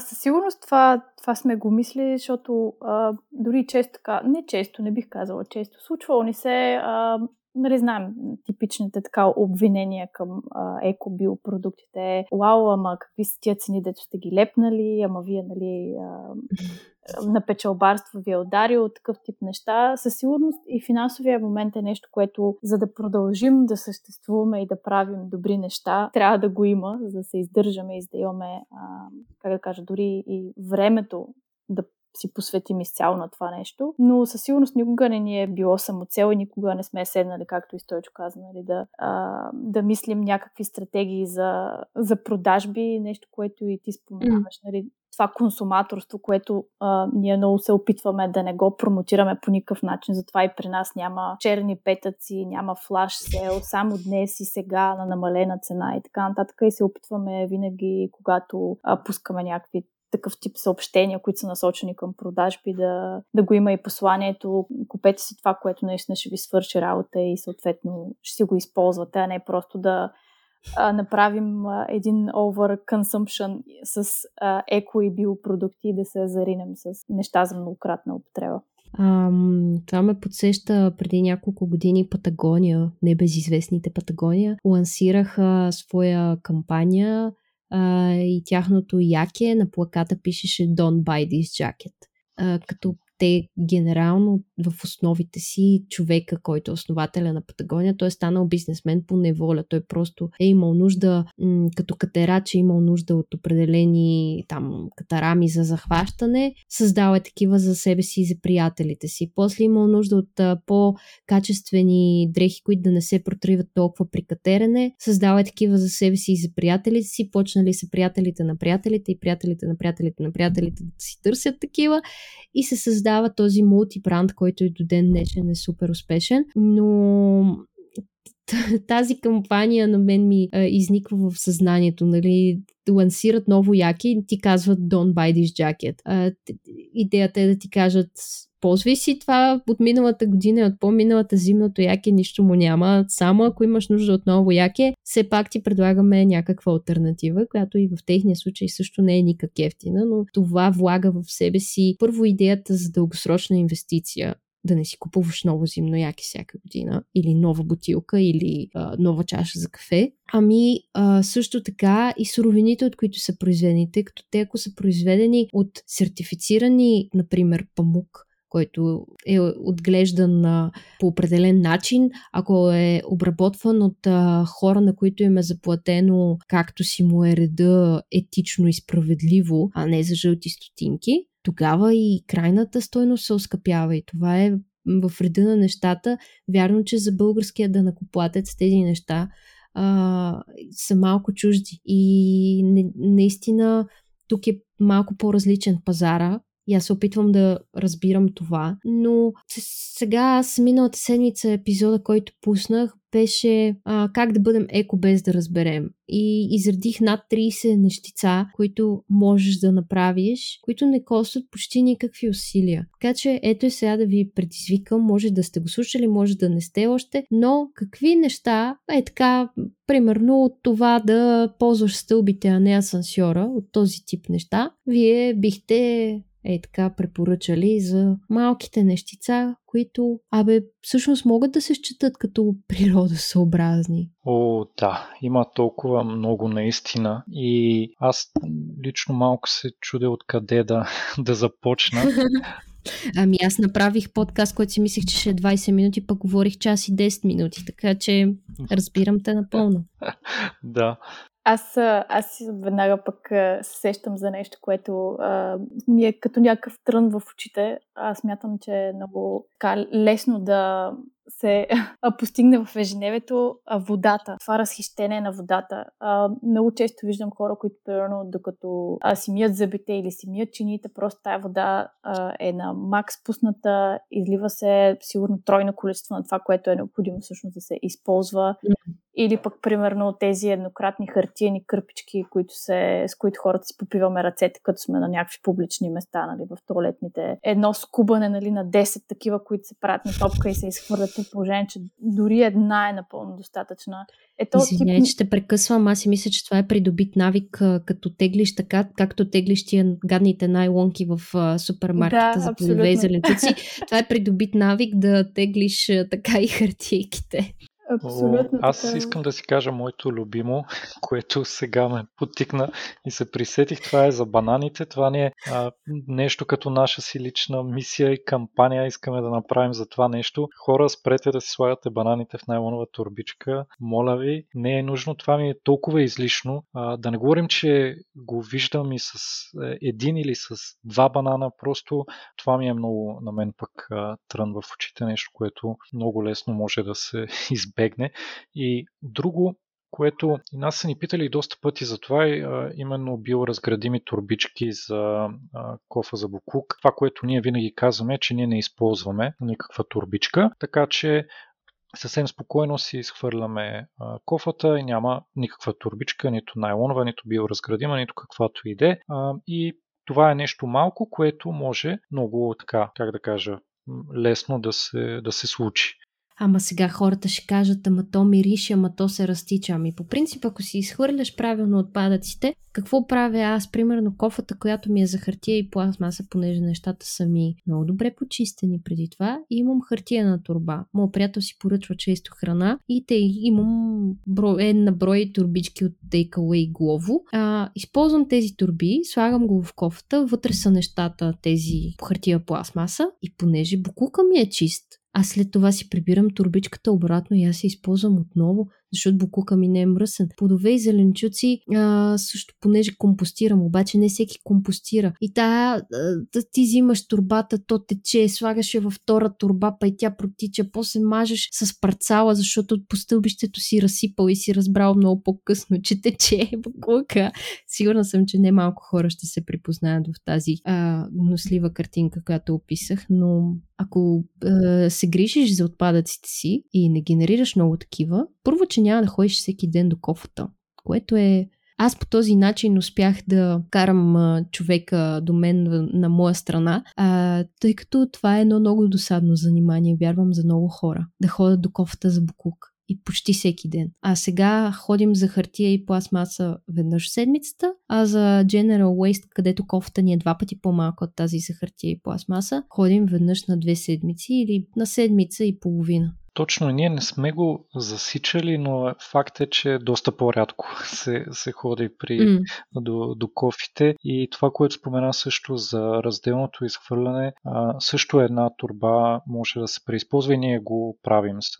Със сигурност това, това сме го мислили, защото а, дори често така, не често, не бих казала често, случвало ни се а, нали, знаем типичните така обвинения към а, екобиопродуктите. Вау, ама какви са тия цени, дето сте ги лепнали, ама вие, нали, а, [LAUGHS] на печалбарство ви е ударил, такъв тип неща. Със сигурност и финансовия момент е нещо, което за да продължим да съществуваме и да правим добри неща, трябва да го има, за да се издържаме и за да имаме, а, как да кажа, дори и времето да си посветим изцяло на това нещо. Но със сигурност никога не ни е било самоцел и никога не сме седнали, както и Стойчо каза, нали, да, а, да мислим някакви стратегии за, за продажби, нещо, което и ти споменаваш. Нали, това консуматорство, което а, ние много се опитваме да не го промотираме по никакъв начин. Затова и при нас няма черни петъци, няма флаш сел, само днес и сега на намалена цена и така нататък. И се опитваме винаги, когато а, пускаме някакви такъв тип съобщения, които са насочени към продажби, да, да го има и посланието. Купете си това, което наистина ще ви свърши работа и съответно ще си го използвате, а не просто да а, направим а, един over consumption с а, еко и биопродукти и да се заринем с неща за многократна употреба. А, това ме подсеща преди няколко години Патагония, небезизвестните Патагония, лансираха своя кампания а, и тяхното яке на плаката пишеше Don't buy this jacket. А, като те генерално в основите си човека, който е основателя на Патагония, той е станал бизнесмен по неволя. Той просто е имал нужда, като катерач е имал нужда от определени там катарами за захващане, създава е такива за себе си и за приятелите си. После е имал нужда от по-качествени дрехи, които да не се протриват толкова при катерене, създава е такива за себе си и за приятелите си. Почнали са приятелите на приятелите и приятелите на приятелите на приятелите да си търсят такива и се създава този мултибранд, който и до ден днешен е супер успешен, но тази кампания на мен ми а, изниква в съзнанието, нали, лансират ново яки и ти казват don't buy this jacket. А, идеята е да ти кажат ползвай си това от миналата година, от по-миналата зимното яке, нищо му няма. Само ако имаш нужда от ново яке, все пак ти предлагаме някаква альтернатива, която и в техния случай също не е никак ефтина, но това влага в себе си първо идеята за дългосрочна инвестиция да не си купуваш ново зимно яки всяка година, или нова бутилка, или а, нова чаша за кафе. Ами а, също така и суровините, от които са произведени, тъй като те ако са произведени от сертифицирани, например, памук, който е отглеждан а, по определен начин, ако е обработван от а, хора, на които им е заплатено както си му е реда етично и справедливо, а не за жълти стотинки, тогава и крайната стойност се оскъпява. И това е в реда на нещата. Вярно, че за българския данакоплатец тези неща а, са малко чужди. И не, наистина тук е малко по-различен пазара, и аз се опитвам да разбирам това. Но сега аз миналата седмица епизода, който пуснах, беше а, как да бъдем еко без да разберем. И изредих над 30 нещица, които можеш да направиш, които не костват почти никакви усилия. Така че ето и сега да ви предизвикам, може да сте го слушали, може да не сте още, но какви неща, е така, примерно от това да ползваш стълбите, а не асансьора, от този тип неща, вие бихте е така препоръчали за малките нещица, които, абе, всъщност могат да се считат като природосъобразни. О, да, има толкова много наистина и аз лично малко се чудя откъде да, [LAUGHS] да започна. [LAUGHS] Ами аз направих подкаст, който си мислех, че ще е 20 минути, пък говорих час и 10 минути, така че разбирам те напълно. [LAUGHS] да, аз, аз веднага пък се сещам за нещо, което а, ми е като някакъв трън в очите. Аз мятам, че е много така, лесно да се [LAUGHS] постигне в ежедневието водата. Това разхищение на водата. А, много често виждам хора, които, примерно, докато а, си мият зъбите или си мият чините, просто тая вода а, е на макс пусната, излива се сигурно тройно количество на това, което е необходимо всъщност да се използва. Или пък примерно тези еднократни хартиени кърпички, които се, с които хората си попиваме ръцете, като сме на някакви публични места, нали, в туалетните. Едно скубане нали, на 10 такива, които се правят на топка и се изхвърлят при положение, че дори една е напълно достатъчна. Ето, Извинявай, тип... че те прекъсвам. Аз си мисля, че това е придобит навик, като теглиш така, както теглиш тия гадните найлонки в супермаркета да, за плодове и зеленчуци. това е придобит навик да теглиш така и хартийките. Абсолютно. О, аз така. искам да си кажа моето любимо, [LAUGHS] което сега ме потикна и се присетих. Това е за бананите. Това ни е а, нещо като наша си лична мисия и кампания. Искаме да направим за това нещо. Хора, спрете да си слагате бананите в найлонова турбичка. Моля ви, не е нужно. Това ми е толкова излишно. А, да не говорим, че го виждам и с е, един или с два банана. Просто това ми е много на мен пък а, трън в очите. Нещо, което много лесно може да се [LAUGHS] избегне избегне. И друго, което и нас са ни питали доста пъти за това е именно биоразградими турбички за кофа за буклук. Това, което ние винаги казваме, е, че ние не използваме никаква турбичка, така че съвсем спокойно си изхвърляме кофата и няма никаква турбичка, нито найлонова, нито биоразградима, нито каквато иде. И това е нещо малко, което може много така, как да кажа, лесно да се, да се случи. Ама сега хората ще кажат, ама то мирише, ама то се разтича. Ами по принцип, ако си изхвърляш правилно отпадъците, какво правя аз? Примерно кофата, която ми е за хартия и пластмаса, понеже нещата са ми много добре почистени преди това, и имам хартия на турба. Моят приятел си поръчва често храна и те имам бро, една брой турбички от Takeaway Glovo. А, използвам тези турби, слагам го в кофата, вътре са нещата, тези хартия пластмаса и понеже букука ми е чист, а след това си прибирам турбичката обратно и аз се използвам отново защото букука ми не е мръсен. Плодове и зеленчуци а, също, понеже компостирам, обаче не всеки компостира. И тая, да ти взимаш турбата, то тече, слагаш я във втора турба, па и тя протича, после мажеш с парцала, защото по стълбището си разсипал и си разбрал много по-късно, че тече [LAUGHS] букука. Сигурна съм, че не малко хора ще се припознаят в тази а, гнослива картинка, която описах, но ако а, се грижиш за отпадъците си и не генерираш много такива, първо, че няма да ходиш всеки ден до кофата, което е аз по този начин успях да карам а, човека до мен на, на моя страна, а, тъй като това е едно много досадно занимание, вярвам, за много хора. Да ходят до кофата за буклук и почти всеки ден. А сега ходим за хартия и пластмаса веднъж в седмицата, а за General Waste, където кофта ни е два пъти по-малко от тази за хартия и пластмаса, ходим веднъж на две седмици или на седмица и половина. Точно, ние не сме го засичали, но факт е, че доста по-рядко [LAUGHS] се, се ходи при, mm. до, до кофите. И това, което спомена също за разделното изхвърляне, а, също една турба може да се преизползва и ние го правим с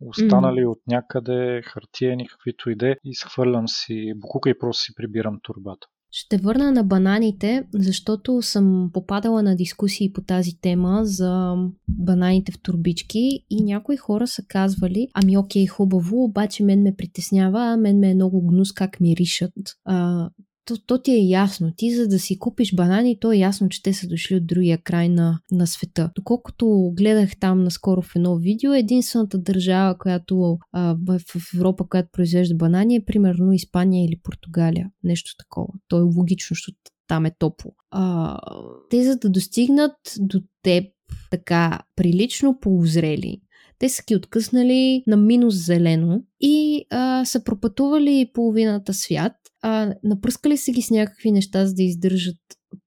останали mm. от някъде хартиени, каквито иде, изхвърлям си букука и просто си прибирам турбата. Ще върна на бананите, защото съм попадала на дискусии по тази тема за бананите в турбички и някои хора са казвали, ами окей, хубаво, обаче мен ме притеснява, мен ме е много гнус как миришат. А, то, то ти е ясно. Ти за да си купиш банани, то е ясно, че те са дошли от другия край на, на света. Доколкото гледах там наскоро в едно видео, единствената държава, която а, в, Европа, която произвежда банани е примерно Испания или Португалия. Нещо такова. То е логично, защото там е топло. А, те за да достигнат до теб така прилично полузрели, те са ги откъснали на минус зелено и а, са пропътували половината свят а, напръскали са ги с някакви неща, за да издържат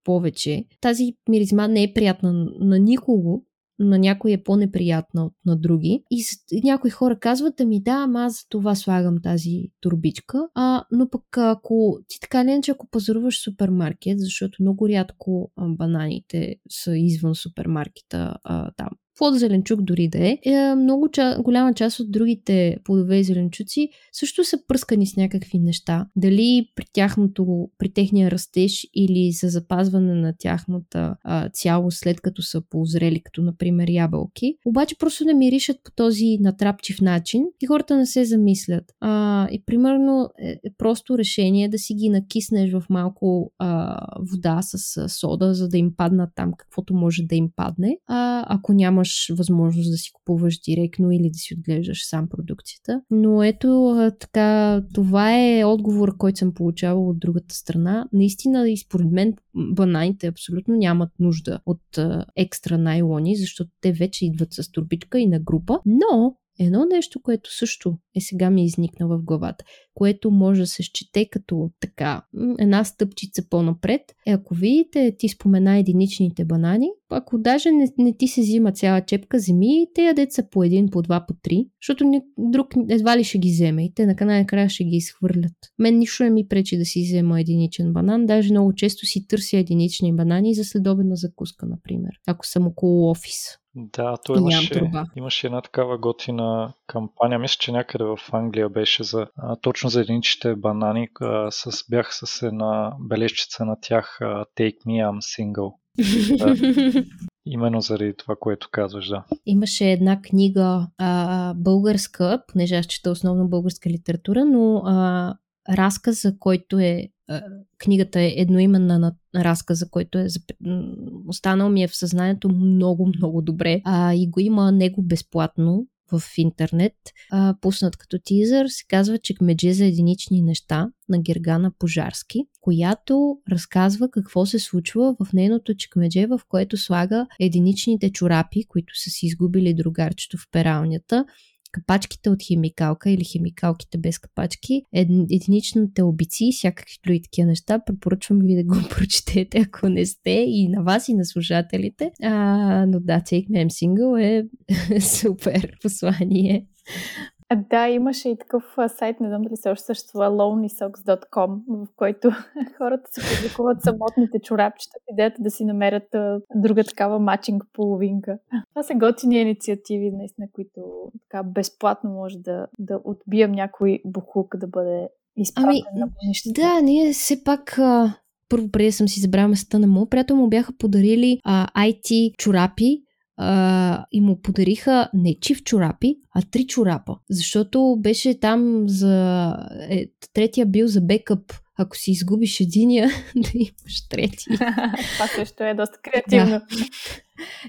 повече. Тази миризма не е приятна на никого, на някой е по-неприятна от на други. И, някои хора казват, да ми да, ама аз за това слагам тази турбичка. А, но пък ако ти така не, че ако пазаруваш супермаркет, защото много рядко а, бананите са извън супермаркета а, там плод зеленчук дори да е, е много ча, голяма част от другите плодове и зеленчуци също са пръскани с някакви неща. Дали при, тяхното, при техния растеж или за запазване на тяхната а, цялост след като са поозрели, като например ябълки. Обаче просто не миришат по този натрапчив начин и хората не се замислят. А, и примерно е, е просто решение да си ги накиснеш в малко а, вода с а, сода, за да им паднат там каквото може да им падне. А, ако нямаш нямаш възможност да си купуваш директно или да си отглеждаш сам продукцията. Но ето така, това е отговор, който съм получавала от другата страна. Наистина и според мен бананите абсолютно нямат нужда от а, екстра найлони, защото те вече идват с турбичка и на група. Но Едно нещо, което също е сега ми изникна в главата, което може да се счете като така една стъпчица по-напред, е ако видите, ти спомена единичните банани, ако даже не, не ти се взима цяла чепка, земи и те ядете са по един, по два, по три, защото не, друг едва ли ще ги вземе и те на накрая ще ги изхвърлят. Мен нищо не ми пречи да си взема единичен банан, даже много често си търся единични банани за следобедна закуска, например, ако съм около офис. Да, то имаше, имаше една такава готина кампания. Мисля, че някъде в Англия беше за а, точно за единичните банани. А, с, бях с една бележчица на тях а, Take me, I'm single. Да. [LAUGHS] Именно заради това, което казваш, да. Имаше една книга а, българска, понеже аз чета основно българска литература, но а, разказа, който е книгата е едноименна на разказа, който е останал ми е в съзнанието много, много добре. А, и го има него безплатно в интернет, а, пуснат като тизър, се казва Чекмедже за единични неща на Гергана Пожарски, която разказва какво се случва в нейното чекмедже, в което слага единичните чорапи, които са си изгубили другарчето в пералнята, капачките от химикалка или химикалките без капачки, единичните обици и всякакви други такива неща. Препоръчвам ви да го [LAUGHS] прочетете, ако не сте и на вас и на слушателите. А, но да, Take Me I'm Single е [LAUGHS] супер послание. Да, имаше и такъв сайт, не знам дали се още съществува, loneysocks.com, в който [LAUGHS] хората се публикуват самотните чорапчета, идеята да си намерят друга такава матчинг половинка. Това са готини инициативи, наистина, които така безплатно може да, да отбием някой бухук да бъде изпратен ами, на бъдещето. Да, ние все пак първо преди съм си забравя места на му, приятел му бяха подарили а, IT чорапи, а, и му подариха не чив чорапи, а три чорапа. Защото беше там за... Е, третия бил за бекъп. Ако си изгубиш единия, [LAUGHS] да имаш трети. [LAUGHS] Това също е доста креативно. Да.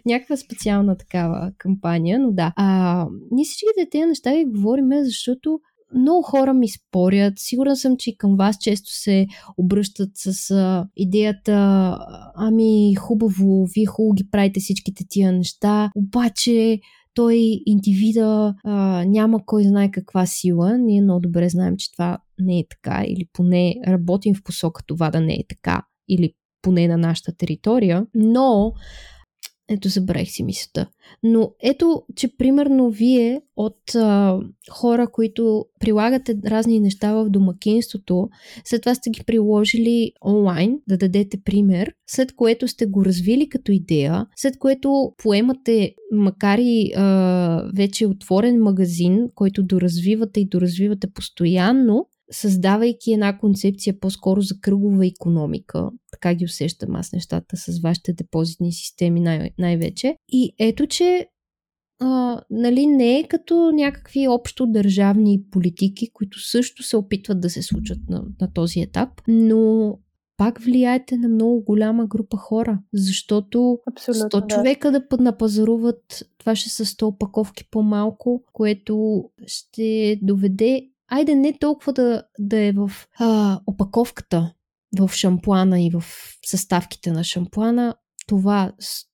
Някаква специална такава кампания, но да. А, ние всичките тези неща ги говориме, защото много хора ми спорят. Сигурна съм, че и към вас често се обръщат с а, идеята ами хубаво, вие хубаво ги правите всичките тия неща, обаче той индивида а, няма кой знае каква сила. Ние много добре знаем, че това не е така или поне работим в посока това да не е така или поне на нашата територия, но ето, забравих си мисълта. Но ето, че примерно вие от а, хора, които прилагате разни неща в домакинството, след това сте ги приложили онлайн, да дадете пример, след което сте го развили като идея, след което поемате, макар и а, вече отворен магазин, който доразвивате и доразвивате постоянно, създавайки една концепция по-скоро за кръгова економика. Така ги усещам аз нещата с вашите депозитни системи най- най-вече. И ето, че а, нали, не е като някакви общо държавни политики, които също се опитват да се случат на, на този етап, но пак влияете на много голяма група хора, защото Абсолютно, 100 да. човека да напазаруват, това ще са 100 опаковки по-малко, което ще доведе айде не толкова да, да е в а, опаковката, в шампуана и в съставките на шампуана, това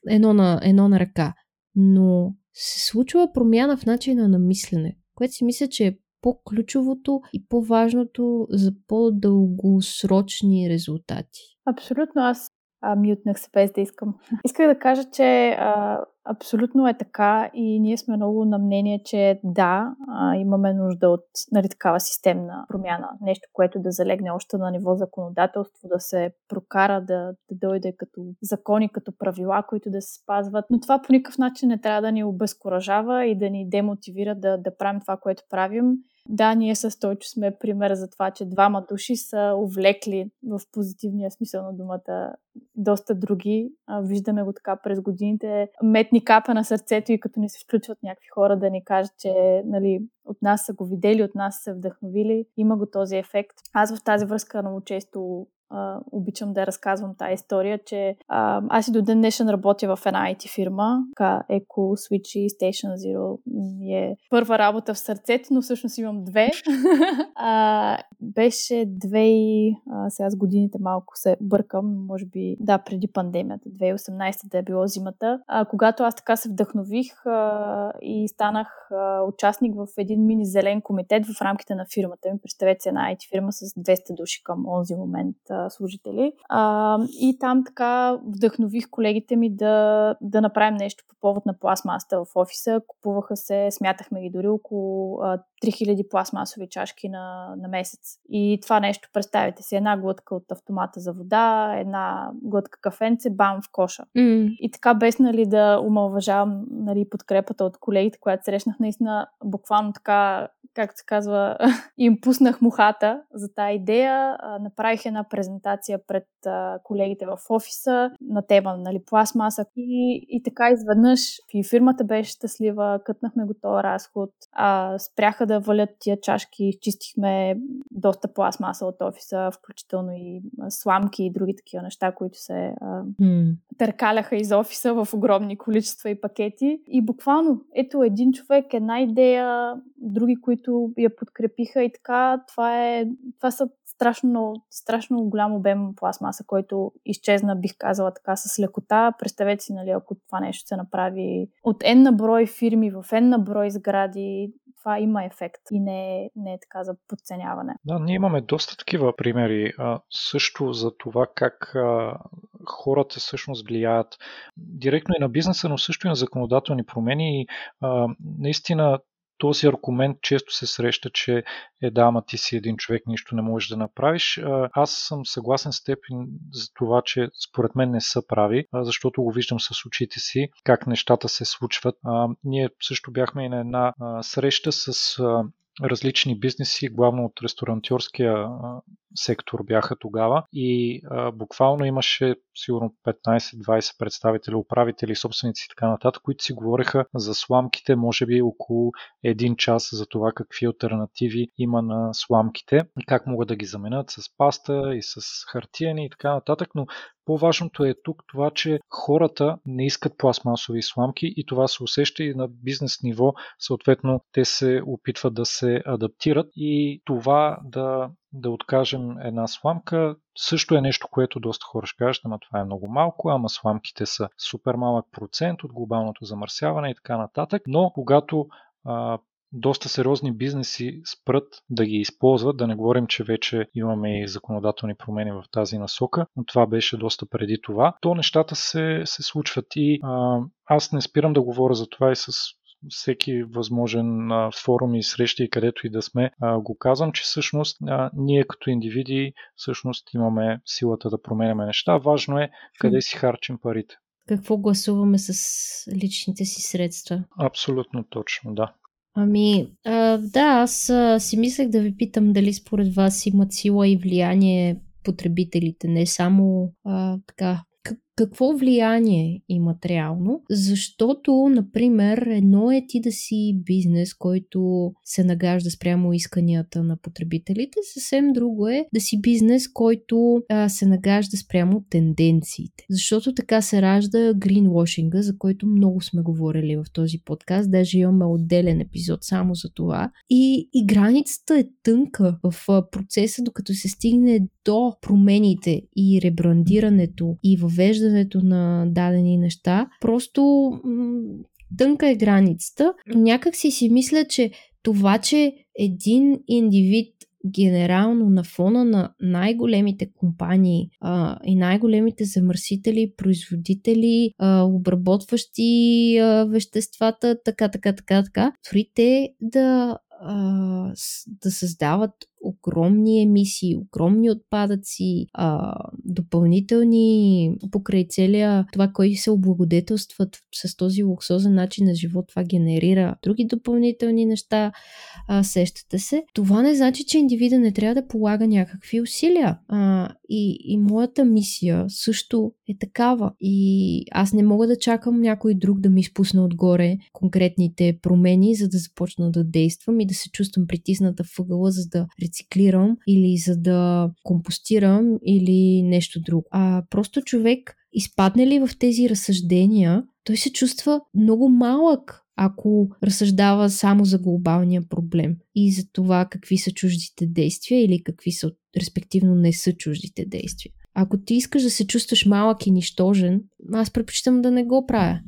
едно на, едно на ръка. Но се случва промяна в начина на мислене, което си мисля, че е по-ключовото и по-важното за по-дългосрочни резултати. Абсолютно. Аз а, мютнах се без да искам. [LAUGHS] Исках да кажа, че а, абсолютно е така и ние сме много на мнение, че да, имаме нужда от нали, такава системна промяна. Нещо, което да залегне още на ниво законодателство, да се прокара, да, да дойде като закони, като правила, които да се спазват. Но това по никакъв начин не трябва да ни обезкуражава и да ни демотивира да, да правим това, което правим да, ние с Тойчо сме пример за това, че двама души са увлекли в позитивния смисъл на думата доста други. Виждаме го така през годините. Метни капа на сърцето и като ни се включват някакви хора да ни кажат, че нали, от нас са го видели, от нас са вдъхновили. Има го този ефект. Аз в тази връзка много често а, обичам да разказвам тази история, че а, аз и до ден днешен работя в една IT фирма, така Eco Switch Station Zero ми е първа работа в сърцето, но всъщност имам две. [LAUGHS] а, беше две и а, сега с годините малко се бъркам, може би да, преди пандемията, 2018 да е било зимата, а, когато аз така се вдъхнових а, и станах а, участник в един мини зелен комитет в рамките на фирмата ми. Представете си една IT фирма с 200 души към онзи момент а, служители. А, и там така вдъхнових колегите ми да, да направим нещо по повод на пластмасата в офиса. Купуваха се, смятахме ги дори около а, 3000 пластмасови чашки на, на месец. И това нещо, представете си, една глътка от автомата за вода, една глътка кафенце, бам в коша. Mm. И така без нали, да омалважавам нали, подкрепата от колегите, която срещнах, наистина буквално така, както се казва, [LAUGHS] им пуснах мухата за тази идея. Направих една презентация пред колегите в офиса на тема нали, пластмаса и, и така изведнъж и фирмата беше щастлива, кътнахме го този разход, а, спряха да валят тия чашки, изчистихме доста пластмаса от офиса, включително и сламки и други такива неща, които се а, mm. търкаляха из офиса в огромни количества и пакети. И буквално, ето един човек, една идея, други, които я подкрепиха и така, това, е, това са страшно, страшно голям обем пластмаса, който изчезна, бих казала така, с лекота. Представете си, нали, ако това нещо се направи от N на брой фирми в N на брой сгради, това има ефект и не е, не е така за подценяване. Да, ние имаме доста такива примери а, също за това как а, хората всъщност влияят директно и на бизнеса, но също и на законодателни промени и а, наистина този аргумент често се среща, че е да, ама ти си един човек, нищо не можеш да направиш. Аз съм съгласен с теб за това, че според мен не са прави, защото го виждам с очите си, как нещата се случват. Ние също бяхме и на една среща с различни бизнеси, главно от ресторантьорския сектор бяха тогава и а, буквално имаше сигурно 15-20 представители, управители, собственици и така нататък, които си говореха за сламките, може би около един час за това какви альтернативи има на сламките и как могат да ги заменят с паста и с хартияни и така нататък, но по-важното е тук това, че хората не искат пластмасови сламки и това се усеща и на бизнес ниво. Съответно, те се опитват да се адаптират и това да да откажем една сламка, също е нещо, което доста хора ще кажат, ама това е много малко, ама сламките са супер малък процент от глобалното замърсяване и така нататък. Но когато доста сериозни бизнеси спрат да ги използват, да не говорим, че вече имаме и законодателни промени в тази насока, но това беше доста преди това, то нещата се, се случват и а, аз не спирам да говоря за това и с всеки възможен а, форум и срещи, където и да сме, а, го казвам, че всъщност а, ние като индивиди всъщност имаме силата да променяме неща. Важно е къде си харчим парите. Какво гласуваме с личните си средства? Абсолютно точно, да. Ами, а, да, аз а, си мислех да ви питам дали според вас имат сила и влияние потребителите, не само а, така какво влияние имат реално, защото, например, едно е ти да си бизнес, който се нагажда спрямо исканията на потребителите, съвсем друго е да си бизнес, който а, се нагажда спрямо тенденциите. Защото така се ражда гринвошинга, за който много сме говорили в този подкаст, даже имаме отделен епизод само за това. И, и границата е тънка в процеса, докато се стигне до промените и ребрандирането и въвеждането на дадени неща. Просто тънка е границата. Някак си си мисля, че това, че един индивид генерално на фона на най-големите компании а, и най-големите замърсители, производители, а, обработващи а, веществата, така, така, така, така, дори те да, а, да създават огромни емисии, огромни отпадъци, а, допълнителни покрай целия това, koji се облагодетелстват с този луксозен начин на живот, това генерира други допълнителни неща, а, сещате се. Това не значи, че индивида не трябва да полага някакви усилия. А, и, и моята мисия също е такава. И аз не мога да чакам някой друг да ми изпусне отгоре конкретните промени, за да започна да действам и да се чувствам притисната въгъла, за да рециклирам или за да компостирам или нещо друго. А просто човек изпадне ли в тези разсъждения, той се чувства много малък ако разсъждава само за глобалния проблем и за това какви са чуждите действия или какви са, респективно не са чуждите действия. Ако ти искаш да се чувстваш малък и нищожен, аз предпочитам да не го правя.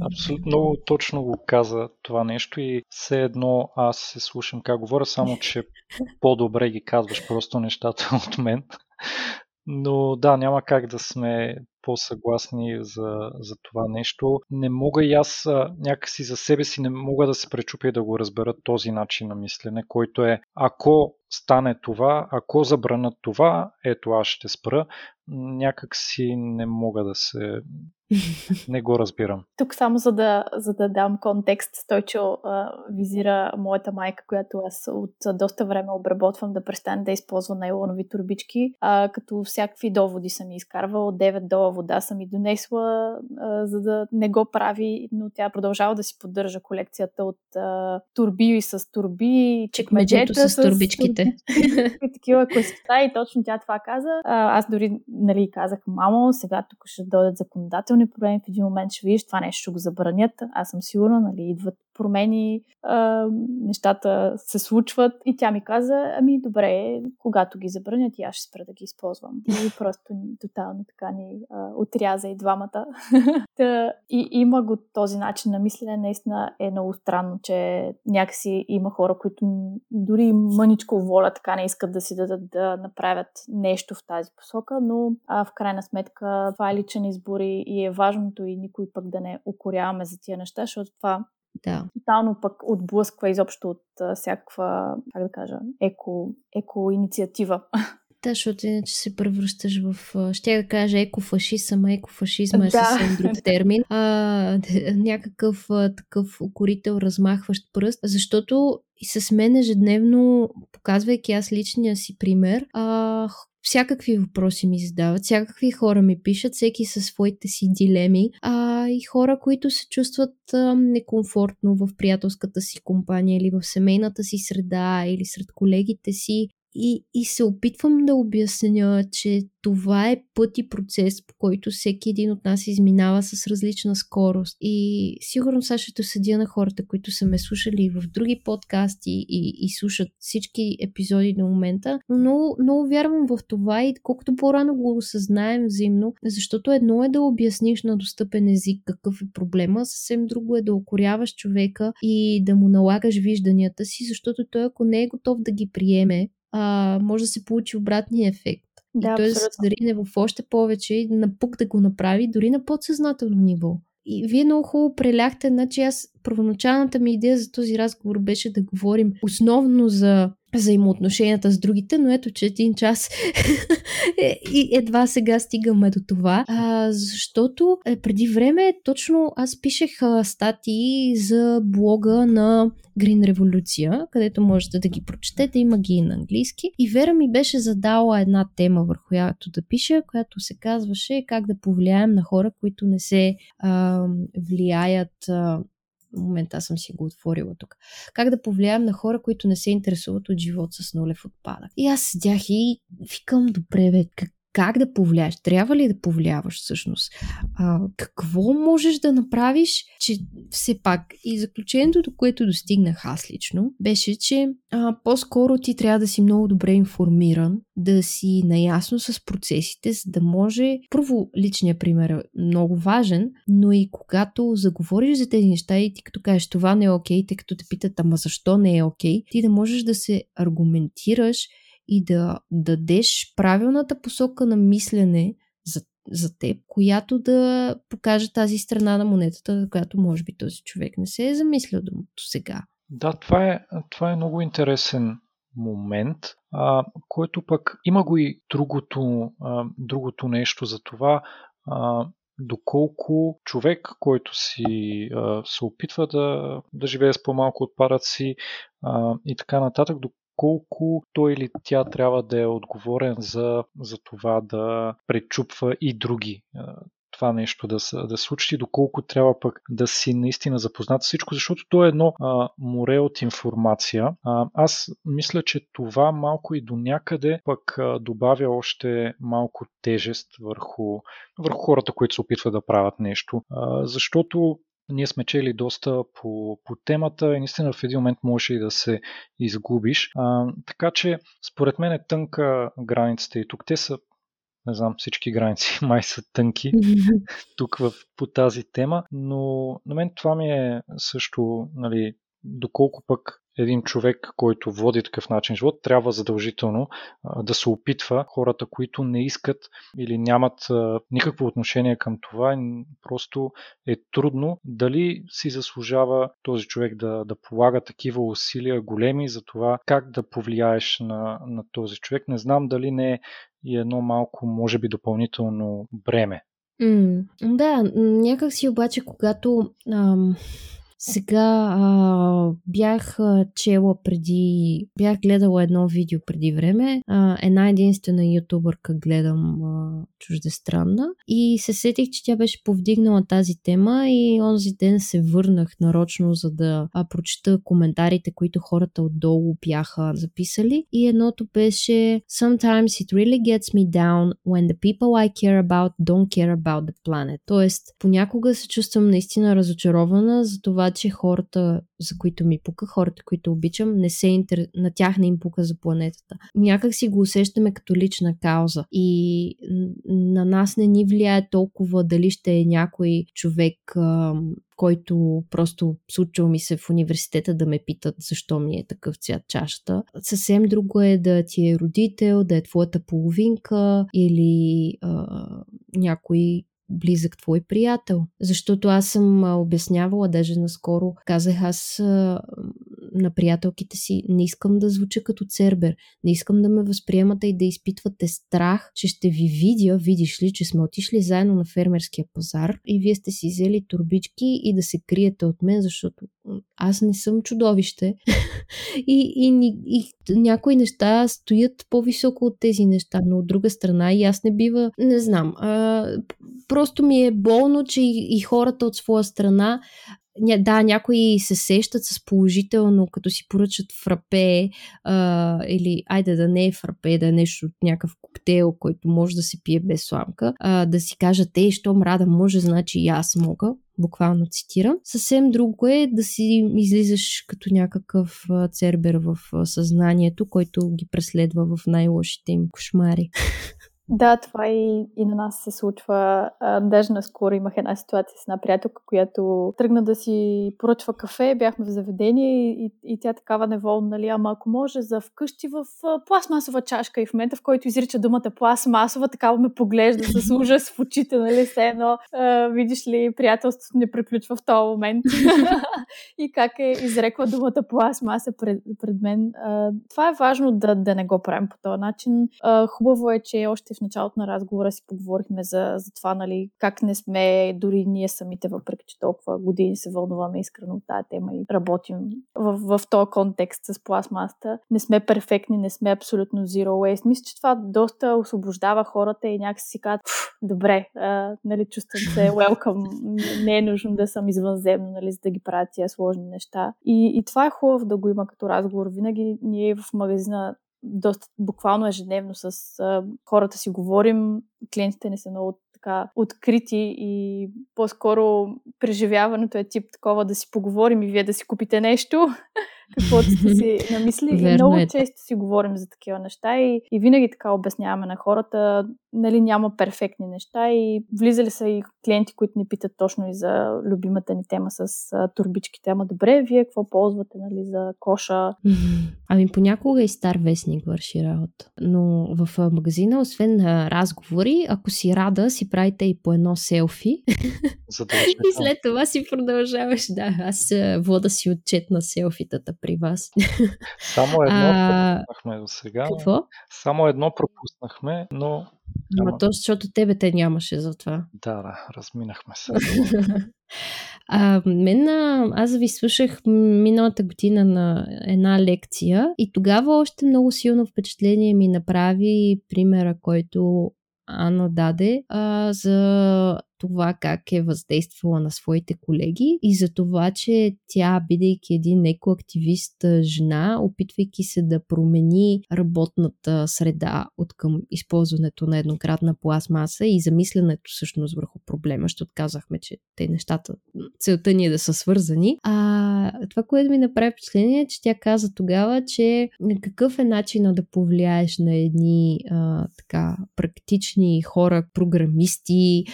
Абсолютно много точно го каза това нещо и все едно аз се слушам как говоря, само че по-добре ги казваш просто нещата [LAUGHS] от мен. Но да, няма как да сме по-съгласни за, за това нещо. Не мога и аз някакси за себе си не мога да се пречупя и да го разбера този начин на мислене, който е ако стане това, ако забранат това, ето аз ще спра. Някак си не мога да се не го разбирам. Тук само за да, за да дам контекст, Стойчо а, визира моята майка, която аз от доста време обработвам да престане да използва нейлонови турбички, а, като всякакви доводи съм изкарвала. От 9 дола вода съм и донесла, а, за да не го прави, но тя продължава да си поддържа колекцията от а, турби с турби, чекмеджета с, с турбичките. и такива класификации. И точно тя това каза. А, аз дори нали, казах, мамо, сега тук ще дойдат законодателни здравословни проблеми, в един момент ще видиш това нещо, ще го забранят. Аз съм сигурна, нали, идват промени, а, нещата се случват. И тя ми каза, ами добре, когато ги забранят, аз ще спра да ги използвам. И просто тотално така ни а, отряза и двамата. [LAUGHS] Та, и има го този начин на мислене, наистина е много странно, че някакси има хора, които дори мъничко воля така не искат да си дадат да направят нещо в тази посока, но а, в крайна сметка това е личен избор и е важното и никой пък да не укоряваме за тия неща, защото това да. Тотално пък отблъсква изобщо от а, всякаква, как да кажа, еко, еко-инициатива. [LAUGHS] Да, защото иначе се превръщаш в, ще да кажа екофашист, ама екофашизма е да. съвсем друг [LAUGHS] термин. А, някакъв а, такъв укорител, размахващ пръст, защото и с мен ежедневно, показвайки аз личния си пример, а, всякакви въпроси ми задават, всякакви хора ми пишат, всеки със своите си дилеми, а и хора, които се чувстват а, некомфортно в приятелската си компания или в семейната си среда или сред колегите си и, и се опитвам да обясня, че това е път и процес, по който всеки един от нас изминава с различна скорост. И сигурно сега ще съдя на хората, които са ме слушали в други подкасти и, и слушат всички епизоди до момента, но много, вярвам в това и колкото по-рано го осъзнаем взаимно, защото едно е да обясниш на достъпен език какъв е проблема, съвсем друго е да окоряваш човека и да му налагаш вижданията си, защото той ако не е готов да ги приеме, а, може да се получи обратния ефект. Да, и той да се зарине в още повече и напук да го направи, дори на подсъзнателно ниво. И вие много хубаво преляхте, значи аз първоначалната ми идея за този разговор беше да говорим основно за взаимоотношенията с другите, но ето, че един час [LAUGHS] е, и едва сега стигаме до това, а, защото е, преди време точно аз пишех статии за блога на Green Революция, където можете да ги прочетете, има ги и на английски. И Вера ми беше задала една тема, върху която да пиша, която се казваше как да повлияем на хора, които не се а, влияят а, в момента съм си го отворила тук. Как да повлияем на хора, които не се интересуват от живот с нулев отпадък. И аз седях и викам, добре, бе, как, как да повлияеш? Трябва ли да повлияваш всъщност? А, какво можеш да направиш, че все пак и заключението, до което достигнах аз лично, беше, че а, по-скоро ти трябва да си много добре информиран, да си наясно с процесите, за да може, първо личният пример е много важен, но и когато заговориш за тези неща и ти като кажеш това не е окей, тъй като те питат ама защо не е окей, ти да можеш да се аргументираш и да дадеш правилната посока на мислене за, за теб, която да покаже тази страна на монетата, за която може би този човек не се е замислял до сега. Да, това е, това е много интересен момент, а, който пък има го и другото, а, другото нещо за това, а, доколко човек, който си а, се опитва да, да живее с по-малко отпадъци а, и така нататък, колко той или тя трябва да е отговорен за, за това да пречупва и други това нещо да, да се случи, доколко трябва пък да си наистина запознат всичко, защото то е едно а, море от информация. А, аз мисля, че това малко и до някъде пък а, добавя още малко тежест върху, върху хората, които се опитват да правят нещо. А, защото ние сме чели доста по, по темата и наистина в един момент можеш и да се изгубиш. А, така че, според мен е тънка границата и тук те са не знам, всички граници [LAUGHS] май са тънки [LAUGHS] тук в, по тази тема, но на мен това ми е също, нали, доколко пък един човек, който води такъв начин живот, трябва задължително да се опитва хората, които не искат или нямат никакво отношение към това, просто е трудно дали си заслужава този човек да, да полага такива усилия големи за това как да повлияеш на, на този човек. Не знам дали не е и едно малко, може би, допълнително бреме. Mm, да, някак си обаче, когато ам, сега а, бях чела преди, бях гледала едно видео преди време, а, една единствена ютубърка гледам а, чуждестранна. И се сетих, че тя беше повдигнала тази тема и онзи ден се върнах нарочно, за да а, прочета коментарите, които хората отдолу бяха записали. И едното беше Sometimes it really gets me down when the people I care about don't care about the planet. Тоест, понякога се чувствам наистина разочарована за това, че хората, за които ми пука, хората, които обичам, не се интер... на тях не им пука за планетата. Някак си го усещаме като лична кауза и на нас не ни влияе толкова дали ще е някой човек, който просто случва ми се в университета да ме питат защо ми е такъв цвят чашата. Съвсем друго е да ти е родител, да е твоята половинка или а, някой близък твой приятел. Защото аз съм обяснявала, даже наскоро казах аз на приятелките си, не искам да звуча като цербер, не искам да ме възприемате и да изпитвате страх, че ще ви видя, видиш ли, че сме отишли заедно на фермерския пазар и вие сте си взели турбички и да се криете от мен, защото аз не съм чудовище. [LAUGHS] и, и, и някои неща стоят по-високо от тези неща, но от друга страна и аз не бива, не знам, а, просто ми е болно, че и, и хората от своя страна да, някои се сещат с положително, като си поръчат фрапе а, или айде да не е фрапе, да е нещо от някакъв коктейл, който може да се пие без сламка, а, да си кажат, ей, щом Рада може, значи и аз мога буквално цитирам. Съвсем друго е да си излизаш като някакъв цербер в съзнанието, който ги преследва в най-лошите им кошмари. [LAUGHS] Да, това и, и на нас се случва. А, даже наскоро имах една ситуация с една приятелка, която тръгна да си поръчва кафе, бяхме в заведение и, и, и тя такава неволна, нали, ама ако може за вкъщи в а, пластмасова чашка и в момента, в който изрича думата пластмасова, такава ме поглежда с [LAUGHS] ужас в очите, нали, все едно, а, видиш ли, приятелството не приключва в този момент [LAUGHS] и как е изрекла думата пластмаса пред, пред мен. А, това е важно да, да не го правим по този начин. А, хубаво е, че още в началото на разговора си поговорихме за, за това, нали, как не сме дори ние самите, въпреки че толкова години се вълнуваме искрено от тази тема и работим в, в този контекст с пластмаста. Не сме перфектни, не сме абсолютно zero waste. Мисля, че това доста освобождава хората и някакси си казват, добре, а, нали, чувствам се [LAUGHS] welcome, не е нужно да съм извънземно, нали, за да ги правя тия сложни неща. И, и това е хубаво да го има като разговор. Винаги ние в магазина доста буквално ежедневно с а, хората си говорим. Клиентите не са много така открити и по-скоро преживяването е тип такова да си поговорим и вие да си купите нещо, [LAUGHS] каквото сте си [LAUGHS] намисли. и много е. често си говорим за такива неща и, и винаги така обясняваме на хората, нали, няма перфектни неща и влизали са и клиенти, които ни питат точно и за любимата ни тема с а, турбичките. Ама добре, вие какво ползвате, нали, за коша? [LAUGHS] Ами понякога и стар вестник върши работа. Но в магазина, освен на разговори, ако си рада, си правите и по едно селфи. [LAUGHS] и след това си продължаваш. Да, аз вода си отчет на селфитата при вас. Само едно а... пропуснахме до сега. Какво? Само едно пропуснахме, но... Ама то, защото тебе те нямаше за това. Да, да, разминахме се. [LAUGHS] А, мен, аз ви слушах миналата година на една лекция и тогава още много силно впечатление ми направи примера, който Ана даде а, за това как е въздействала на своите колеги и за това, че тя, бидейки един екоактивист жена, опитвайки се да промени работната среда от към използването на еднократна пластмаса и замисленето всъщност върху проблема, защото казахме, че те нещата, целта ни е да са свързани. А това, което ми направи впечатление е, че тя каза тогава, че какъв е начинът да повлияеш на едни а, така практични хора, програмисти,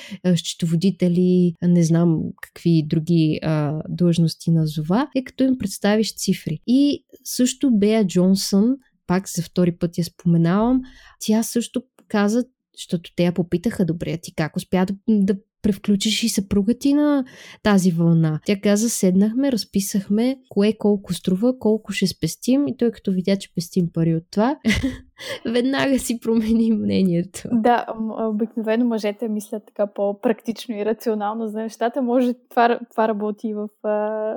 счетоводители, не знам какви други а, длъжности назова, е като им представиш цифри. И също Бея Джонсън, пак за втори път я споменавам, тя също каза, защото те я попитаха, добре, ти как успя да, да превключиш и съпруга ти на тази вълна. Тя каза, седнахме, разписахме кое колко струва, колко ще спестим и той като видя, че пестим пари от това, [LAUGHS] [LAUGHS] веднага си промени мнението. Да, обикновено мъжете мислят така по-практично и рационално за нещата. Може това, това работи в,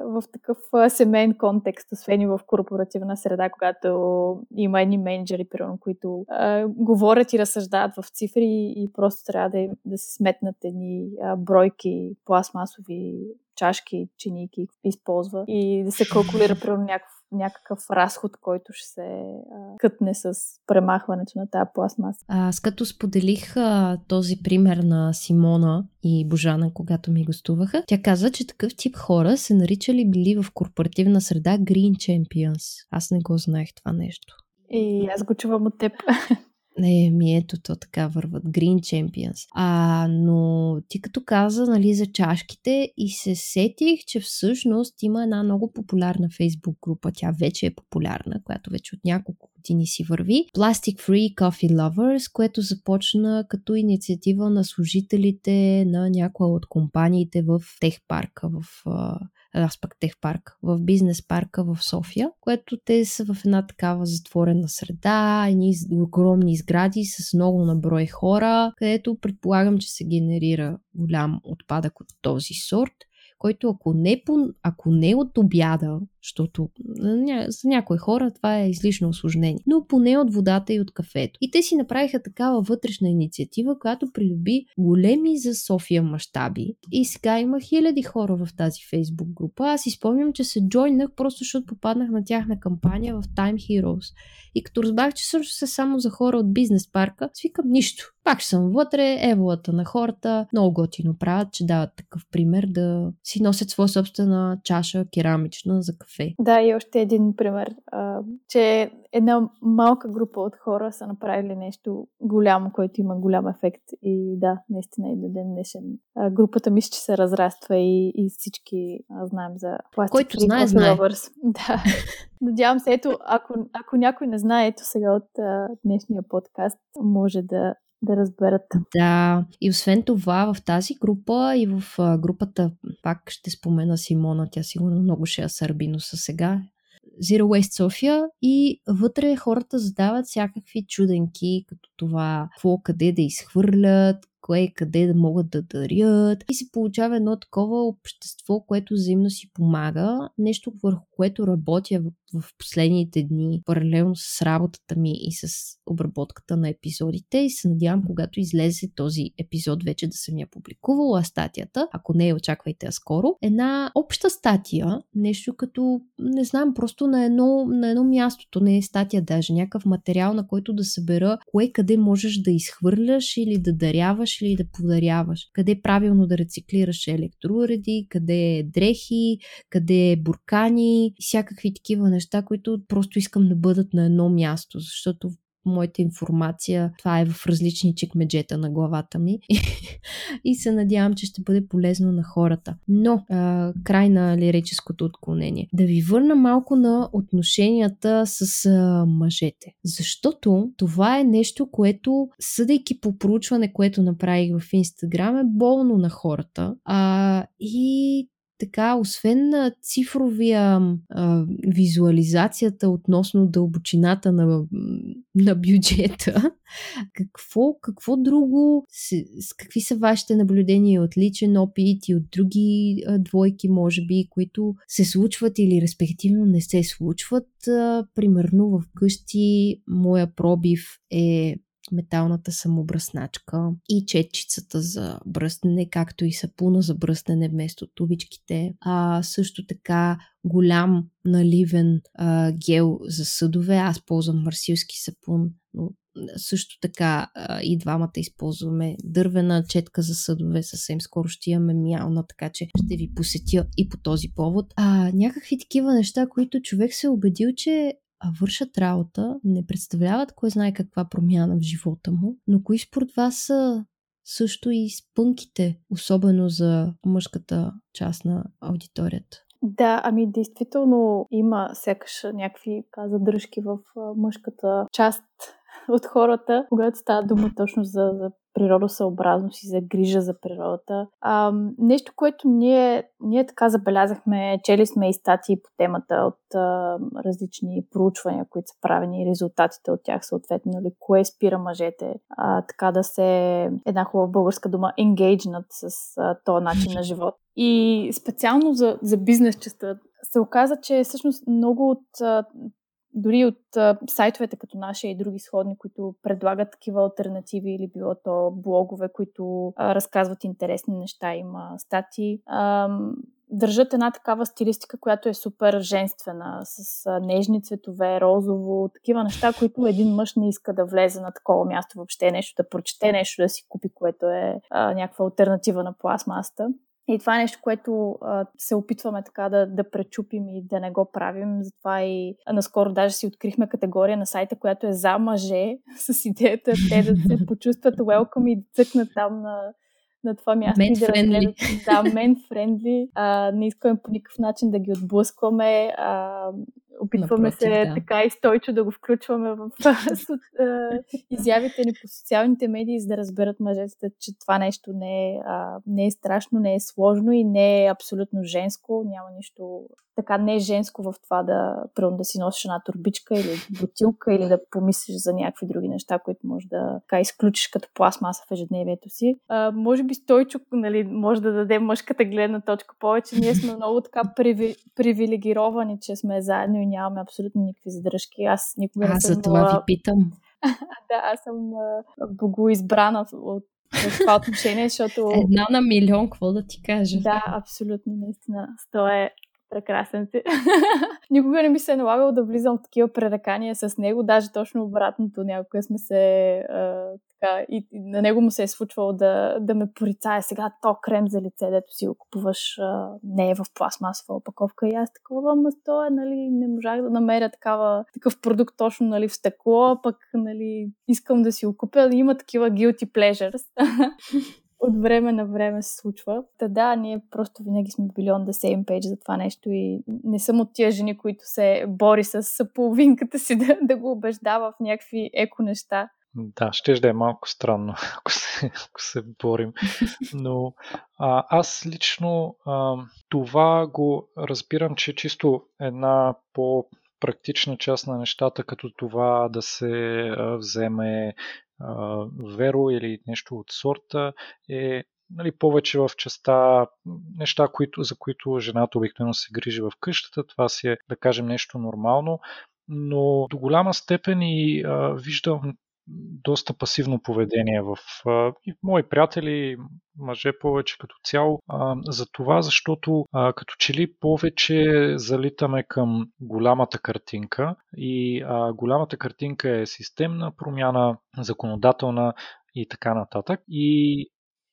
в такъв семейен контекст, освен и в корпоративна среда, когато има едни менеджери, примерно, които а, говорят и разсъждават в цифри и просто трябва да, да се сметнат едни а, бройки пластмасови чашки, чиники използва и да се калкулира [LAUGHS] примерно някакъв някакъв разход, който ще се а, кътне с премахването на тази пластмаса. Аз като споделих а, този пример на Симона и Божана, когато ми гостуваха, тя каза, че такъв тип хора се наричали били в корпоративна среда Green Champions. Аз не го знаех това нещо. И аз го чувам от теб. [LAUGHS] Не, ми ето то така върват. Green Champions. А, но ти като каза, нали, за чашките и се сетих, че всъщност има една много популярна фейсбук група. Тя вече е популярна, която вече от няколко години си върви. Plastic Free Coffee Lovers, което започна като инициатива на служителите на някоя от компаниите в Тех парка в аз пък тех парк, в бизнес парка в София, което те са в една такава затворена среда, едни огромни сгради с много наброй хора, където предполагам, че се генерира голям отпадък от този сорт който ако не, ако не от обяда, защото за някои хора това е излишно осложнение, но поне от водата и от кафето. И те си направиха такава вътрешна инициатива, която придоби големи за София мащаби. И сега има хиляди хора в тази фейсбук група. Аз си спомням, че се джойнах просто защото попаднах на тяхна кампания в Time Heroes. И като разбрах, че също се само за хора от бизнес парка, свикам нищо. Пак съм вътре, еволата на хората, много готино правят, че дават такъв пример да си носят своя собствена чаша керамична за кафе. Да, и още един пример, а, че една малка група от хора са направили нещо голямо, което има голям ефект. И да, наистина и до ден днешен. А, групата мисля, че се разраства и, и всички а, знаем за пластик. Който знае, знае. [LAUGHS] Да. Надявам се, ето, ако, ако някой не знае, ето сега от а, днешния подкаст, може да да разберат. Да, и освен това в тази група и в групата, пак ще спомена Симона, тя сигурно много ще я сърбино са сега, Zero Waste София и вътре хората задават всякакви чуденки, като това какво къде да изхвърлят, кое къде да могат да дарят. И се получава едно такова общество, което взаимно си помага, нещо върху което работя в, в последните дни, паралелно с работата ми и с обработката на епизодите. И се надявам, когато излезе този епизод вече да съм я публикувала статията, ако не, очаквайте я скоро, една обща статия, нещо като, не знам, просто на едно, на едно място, то не е статия даже, някакъв материал, на който да събера кое къде можеш да изхвърляш или да даряваш или да подаряваш, къде правилно да рециклираш електроуреди, къде е дрехи, къде е буркани, всякакви такива неща, които просто искам да бъдат на едно място, защото моята информация. Това е в различни чекмеджета на главата ми [LAUGHS] и се надявам, че ще бъде полезно на хората. Но, а, край на лирическото отклонение. Да ви върна малко на отношенията с а, мъжете. Защото това е нещо, което, съдейки по проучване, което направих в Инстаграм, е болно на хората. А, и така, освен на цифровия а, визуализацията относно дълбочината на, на бюджета, [LAUGHS] какво, какво друго, с, какви са вашите наблюдения от личен опит и от други а, двойки, може би, които се случват или респективно не се случват? А, примерно в къщи моя пробив е металната самобръсначка и четчицата за бръснене, както и сапуна за бръснене вместо тубичките. А, също така голям наливен а, гел за съдове. Аз ползвам марсилски сапун, но също така и двамата използваме дървена четка за съдове. Съвсем скоро ще имаме мялна, така че ще ви посетя и по този повод. А, някакви такива неща, които човек се е убедил, че вършат работа, не представляват кой знае каква промяна в живота му, но кои според вас са също и спънките, особено за мъжката част на аудиторията? Да, ами действително има сякаш някакви задръжки в мъжката част [LAUGHS] от хората, когато става дума точно за, за природосъобразност и за грижа за природата. А, нещо, което ние, ние така забелязахме, чели сме и статии по темата от а, различни проучвания, които са правени и резултатите от тях съответно, нали, кое спира мъжете а, така да се, една хубава българска дума, engagement с а, този начин на живот. И специално за, за бизнес частта се оказа, че всъщност много от а, дори от а, сайтовете като нашия и други сходни, които предлагат такива альтернативи или било то блогове, които а, разказват интересни неща, има статии, а, държат една такава стилистика, която е супер женствена, с нежни цветове, розово, такива неща, които един мъж не иска да влезе на такова място въобще, нещо да прочете, нещо да си купи, което е а, някаква альтернатива на пластмаста. И това е нещо, което а, се опитваме така да, да пречупим и да не го правим. Затова и а, наскоро даже си открихме категория на сайта, която е за мъже, [LAUGHS] с идеята те да се [LAUGHS] почувстват welcome и да цъкнат там на, на това място. Мен френдли. Да, мен френдли. Не искаме по никакъв начин да ги отблъскваме. А, Опитваме Напротив, се да. така и стойчо да го включваме в [LAUGHS] [LAUGHS] изявите ни по социалните медии, за да разберат мъжете, че това нещо не е, а, не е страшно, не е сложно и не е абсолютно женско. Няма нищо така не е женско в това да, примерно, да си носиш една турбичка или бутилка или да помислиш за някакви други неща, които може да така, изключиш като пластмаса в ежедневието си. А, може би Стойчо нали, може да даде мъжката гледна точка повече. Ние сме много така приви, привилегировани, че сме заедно и нямаме абсолютно никакви задръжки. Аз никога не съм... За това ви питам. [LAUGHS] да, аз съм богоизбрана от в това отношение, защото... Една на милион, какво да ти кажа? Да, абсолютно, наистина. То е Прекрасен си. [LAUGHS] Никога не ми се е налагало да влизам в такива пререкания с него, даже точно обратното. Някога сме се а, така, и, и на него му се е случвало да, да ме порицае сега то крем за лице, дето си го купуваш, а, не е в пластмасова опаковка. И аз такова, ама то е, нали, не можах да намеря такава, такъв продукт точно нали, в стъкло, пък нали, искам да си го купя. Има такива guilty pleasures. [LAUGHS] от време на време се случва. Та да, ние просто винаги сме били on the same page за това нещо и не съм от тия жени, които се бори с половинката си да, да го убеждава в някакви еко неща. Да, ще да е малко странно, [LAUGHS] ако се, ако се борим. Но а, аз лично а, това го разбирам, че чисто една по практична част на нещата, като това да се вземе веро или нещо от сорта е нали, повече в частта неща, които, за които жената обикновено се грижи в къщата. Това си е, да кажем, нещо нормално. Но до голяма степен и а, виждам доста пасивно поведение в, а, и мои приятели, мъже повече като цяло, а, за това, защото а, като че ли повече залитаме към голямата картинка и а, голямата картинка е системна промяна, законодателна и така нататък. И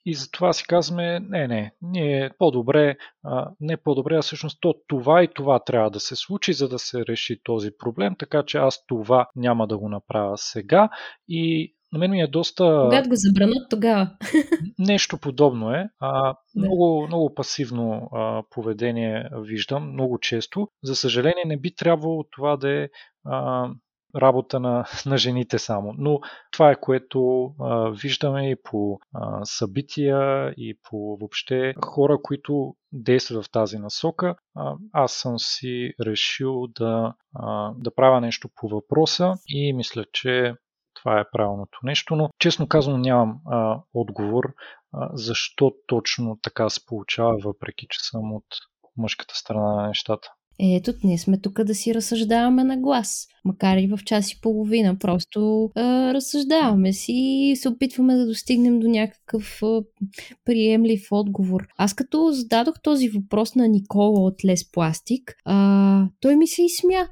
и затова си казваме, не, не, ние по-добре, а, не по-добре, а всъщност то това и това трябва да се случи, за да се реши този проблем, така че аз това няма да го направя сега и на мен ми е доста... Когато го забранат, тогава. [LAUGHS] Нещо подобно е. А, много, много пасивно а, поведение виждам, много често. За съжаление, не би трябвало това да е а, работа на, [LAUGHS] на жените само. Но това е което а, виждаме и по а, събития и по въобще хора, които действат в тази насока. А, аз съм си решил да, а, да правя нещо по въпроса и мисля, че това е правилното нещо, но честно казвам нямам а, отговор а, защо точно така се получава, въпреки че съм от мъжката страна на нещата. Ето, ние сме тук да си разсъждаваме на глас. Макар и в час и половина. Просто а, разсъждаваме си и се опитваме да достигнем до някакъв а, приемлив отговор. Аз като зададох този въпрос на Никола от Лес Пластик, а, той ми се изсмя.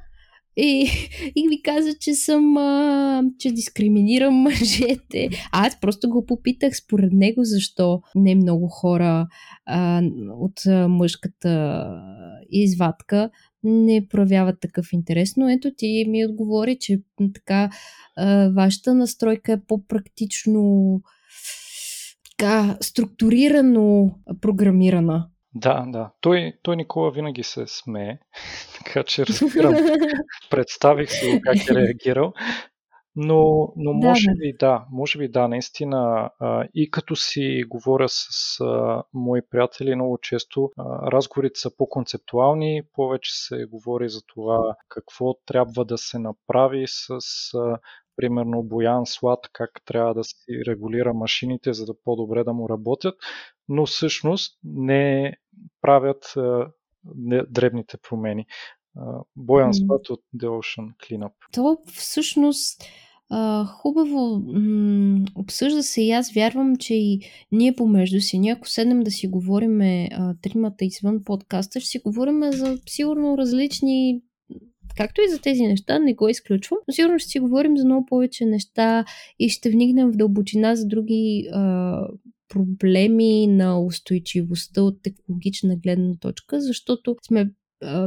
И, [LAUGHS] и ми каза, че съм, а, че дискриминирам [LAUGHS] мъжете. А аз просто го попитах според него защо не много хора а, от а, мъжката извадка не проявяват такъв интерес. Но ето ти ми отговори, че така а, вашата настройка е по-практично така структурирано програмирана. Да, да. Той, той Никола винаги се смее, [LAUGHS] така че разбирам. Представих си как е [LAUGHS] реагирал. Но, но може да, би да, може би да, наистина. А, и като си говоря с а, мои приятели, много често а, разговорите са по-концептуални, повече се говори за това какво трябва да се направи с а, примерно Боян Слад, как трябва да си регулира машините, за да по-добре да му работят, но всъщност не правят а, не, дребните промени. Боян Слад от The Ocean Cleanup. То всъщност а, хубаво м- обсъжда се и аз вярвам, че и ние помежду си, ако седнем да си говорим тримата извън подкаста, ще си говорим за сигурно различни както и за тези неща, не го изключвам, но сигурно ще си говорим за много повече неща и ще вникнем в дълбочина за други а, проблеми на устойчивостта от технологична гледна точка, защото сме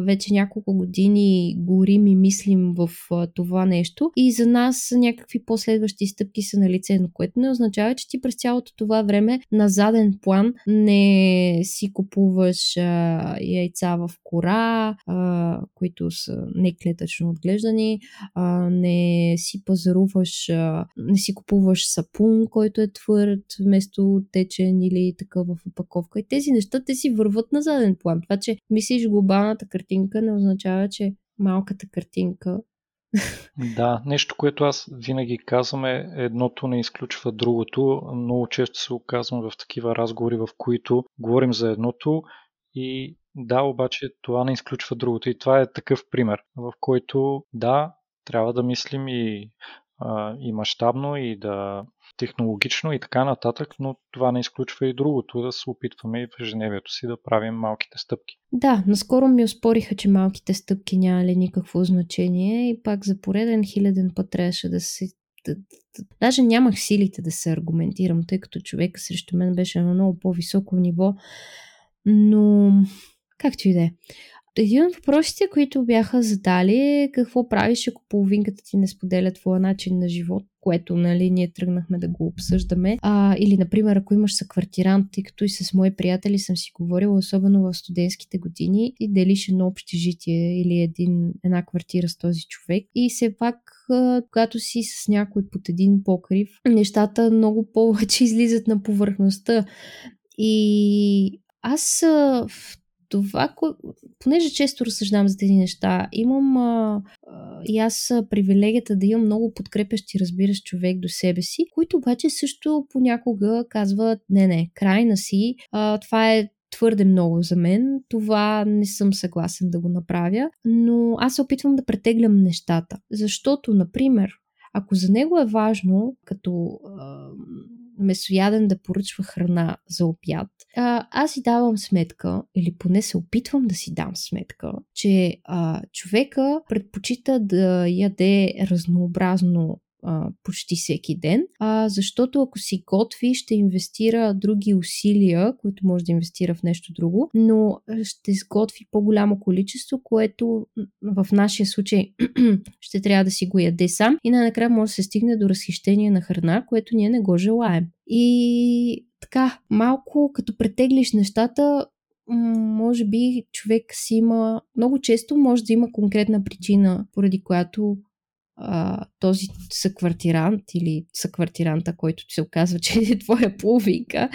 вече няколко години горим и мислим в това нещо и за нас някакви последващи стъпки са на лице, но което не означава, че ти през цялото това време на заден план не си купуваш а, яйца в кора, а, които са неклетъчно отглеждани, а, не си пазаруваш, а, не си купуваш сапун, който е твърд вместо течен или такъв в опаковка. И тези неща те си върват на заден план. Това, че мислиш глобалната картинка не означава, че малката картинка. Да, нещо, което аз винаги казвам е едното не изключва другото. Много често се оказвам в такива разговори, в които говорим за едното и да, обаче това не изключва другото. И това е такъв пример, в който да, трябва да мислим и, и мащабно и да технологично и така нататък, но това не изключва и другото, да се опитваме и в ежедневието си да правим малките стъпки. Да, наскоро ми оспориха, че малките стъпки нямали никакво значение и пак за пореден хиляден път трябваше да се Даже нямах силите да се аргументирам, тъй като човека срещу мен беше на много по-високо ниво, но както и да е един от въпросите, които бяха задали е какво правиш, ако половинката ти не споделя твоя начин на живот, което, нали, ние тръгнахме да го обсъждаме. А, или, например, ако имаш съквартирант, тъй като и с мои приятели съм си говорила, особено в студентските години, и делиш едно общежитие или един, една квартира с този човек. И все пак когато си с някой под един покрив, нещата много повече [LAUGHS] излизат на повърхността. И аз в това, понеже често разсъждавам за тези неща, имам а, и аз привилегията да имам много подкрепящи, разбираш, човек до себе си, които обаче също понякога казват, не, не, крайна си, а, това е твърде много за мен. Това не съм съгласен да го направя, но аз се опитвам да претеглям нещата. Защото, например, ако за него е важно, като месояден да поръчва храна за обяд, а, аз си давам сметка, или поне се опитвам да си дам сметка, че а, човека предпочита да яде разнообразно почти всеки ден, а, защото ако си готви, ще инвестира други усилия, които може да инвестира в нещо друго, но ще сготви по-голямо количество, което в нашия случай [CLEARS THROAT] ще трябва да си го яде сам и най-накрая може да се стигне до разхищение на храна, което ние не го желаем. И така, малко като претеглиш нещата, може би човек си има, много често може да има конкретна причина, поради която този съквартирант или съквартиранта, който се оказва, [LAUGHS] че е твоя половинка,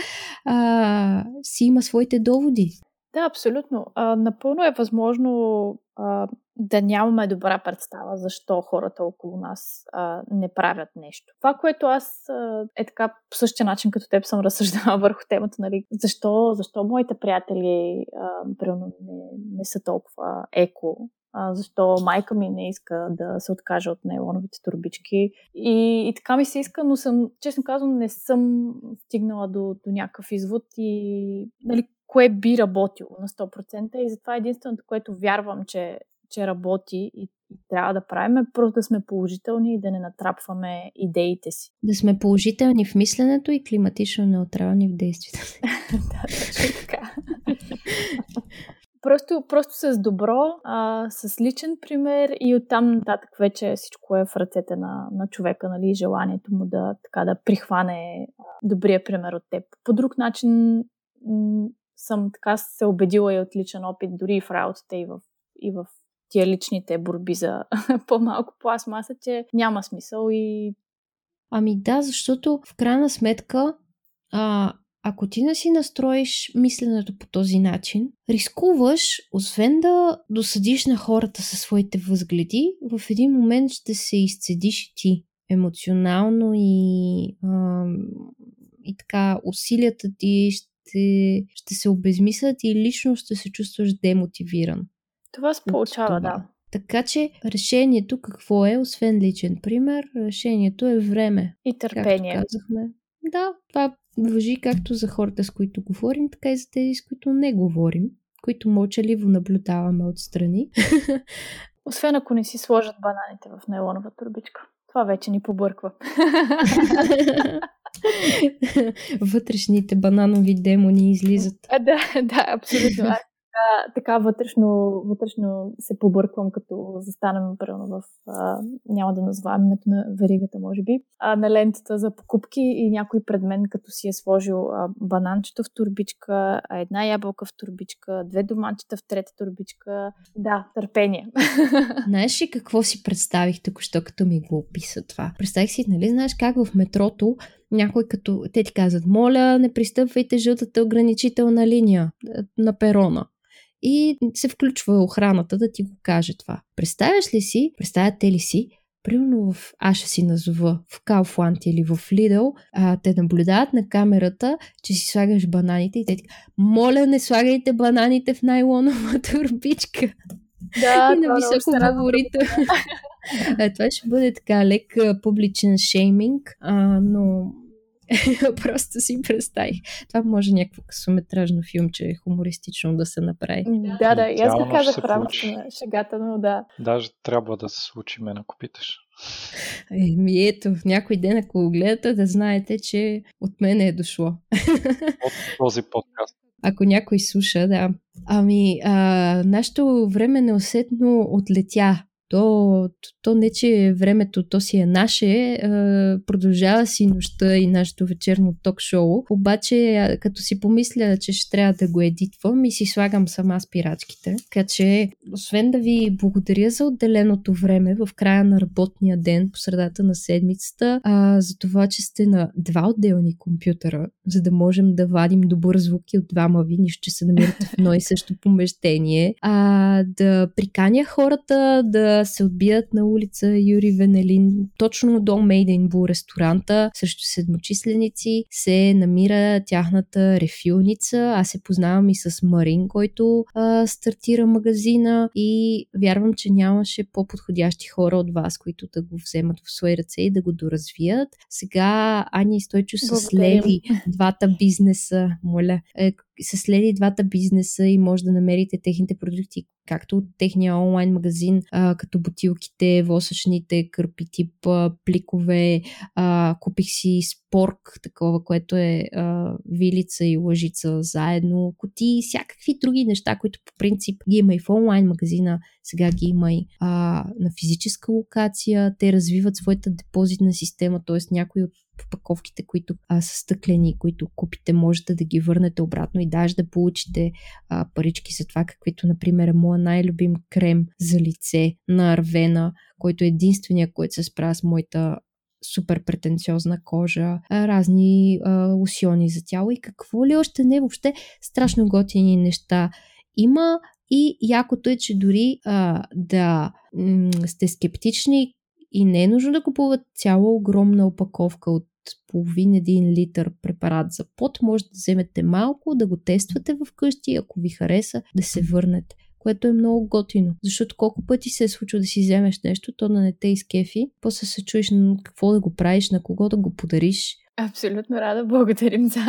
а, си има своите доводи. Да, абсолютно. А, напълно е възможно а, да нямаме добра представа защо хората около нас а, не правят нещо. Това, което аз а, е така по същия начин като теб съм [LAUGHS] разсъждала върху темата, нали, защо, защо моите приятели а, не, не са толкова еко, а, защо майка ми не иска да се откаже от нейлоновите турбички. И, и така ми се иска, но съм, честно казвам, не съм стигнала до, до някакъв извод и нали, кое би работило на 100%. И затова единственото, което вярвам, че че работи и, трябва да правим, е просто да сме положителни и да не натрапваме идеите си. Да сме положителни в мисленето и климатично неутрални в действията [LAUGHS] да, точно така. [LAUGHS] просто, просто с добро, а, с личен пример и оттам нататък вече всичко е в ръцете на, на човека, нали, желанието му да, така, да прихване добрия пример от теб. По друг начин м- съм така се убедила и от личен опит, дори и в работата и в, и в тия личните борби за [LAUGHS] по-малко пластмаса, че няма смисъл и... Ами да, защото в крайна сметка, а, ако ти не си настроиш мисленето по този начин, рискуваш, освен да досъдиш на хората със своите възгледи, в един момент ще се изцедиш и ти емоционално и, а, и така усилията ти ще, ще се обезмислят и лично ще се чувстваш демотивиран. Това се получава, да. Така че решението какво е, освен личен пример, решението е време. И търпение. Както казахме. Да, това въжи както за хората, с които говорим, така и за тези, с които не говорим, които мълчаливо наблюдаваме отстрани. [LAUGHS] Освен ако не си сложат бананите в нейлонова турбичка. Това вече ни побърква. [LAUGHS] Вътрешните бананови демони излизат. А, да, да, абсолютно [LAUGHS] така, така вътрешно, вътрешно се побърквам, като застанем примерно в, а, няма да назвавам името на веригата, може би, а, на лентата за покупки и някой пред мен, като си е сложил а, бананчето в турбичка, а една ябълка в турбичка, две доманчета в трета турбичка. Да, търпение. [LAUGHS] Знаеш ли какво си представих току-що, като ми го описа това? Представих си, нали, знаеш как в метрото някой като, те ти казват, моля, не пристъпвайте жълтата ограничителна линия на перона и се включва охраната да ти го каже това. Представяш ли си, представяте ли си, примерно в, аз ще си назова, в Kaufland или в Lidl, а, те наблюдават на камерата, че си слагаш бананите и те ти моля не слагайте бананите в найлонова [LAUGHS] турбичка. Да, и на високо говорите. [LAUGHS] това ще бъде така лек публичен шейминг, а, но [LAUGHS] Просто си представих. Това може някакво късометражно филмче е хумористично да се направи. Да, да, и аз го казах в рамките на шегата, но да. Даже трябва да се случи, мен ако питаш. Еми ето, някой ден, ако го гледате, да знаете, че от мен е дошло. [LAUGHS] От този подкаст. Ако някой слуша, да. Ами, а, нашето време неусетно отлетя то, то не, че времето то си е наше, продължава си нощта и нашето вечерно ток-шоу, обаче като си помисля, че ще трябва да го едитвам и си слагам сама спирачките. Така че, освен да ви благодаря за отделеното време в края на работния ден, по средата на седмицата, а, за това, че сте на два отделни компютъра, за да можем да вадим добър звук и от двама ви, нищо, че се намирате в едно и също помещение, а, да приканя хората да се отбият на улица Юри Венелин. Точно до Мейденбу ресторанта срещу седмочисленици се намира тяхната рефилница. Аз се познавам и с Марин, който а, стартира магазина и вярвам, че нямаше по-подходящи хора от вас, които да го вземат в свои ръце и да го доразвият. Сега Ани и Стойчо са слели двата бизнеса, моля, е, са слели двата бизнеса и може да намерите техните продукти както от техния онлайн магазин, а, като бутилките, восъчните, кърпи тип а, пликове. А, купих си спорк, такова, което е а, вилица и лъжица заедно, коти и всякакви други неща, които по принцип ги има и в онлайн магазина, сега ги има и а, на физическа локация. Те развиват своята депозитна система, т.е. някои от паковките, които а, са стъклени, които купите, можете да ги върнете обратно и даже да получите а, парички за това, каквито, например, е моя най-любим крем за лице на Арвена, който е единствения, който се справя с моята супер претенциозна кожа, разни а, лосиони за тяло и какво ли още не, въобще страшно готини неща. Има И якото е, че дори а, да м- сте скептични и не е нужно да купуват цяла огромна опаковка от половин един литър препарат за пот, може да вземете малко, да го тествате вкъщи, ако ви хареса, да се върнете което е много готино. Защото колко пъти се е случило да си вземеш нещо, то да не те изкефи, после се чуеш на какво да го правиш, на кого да го подариш. Абсолютно рада. Благодарим за,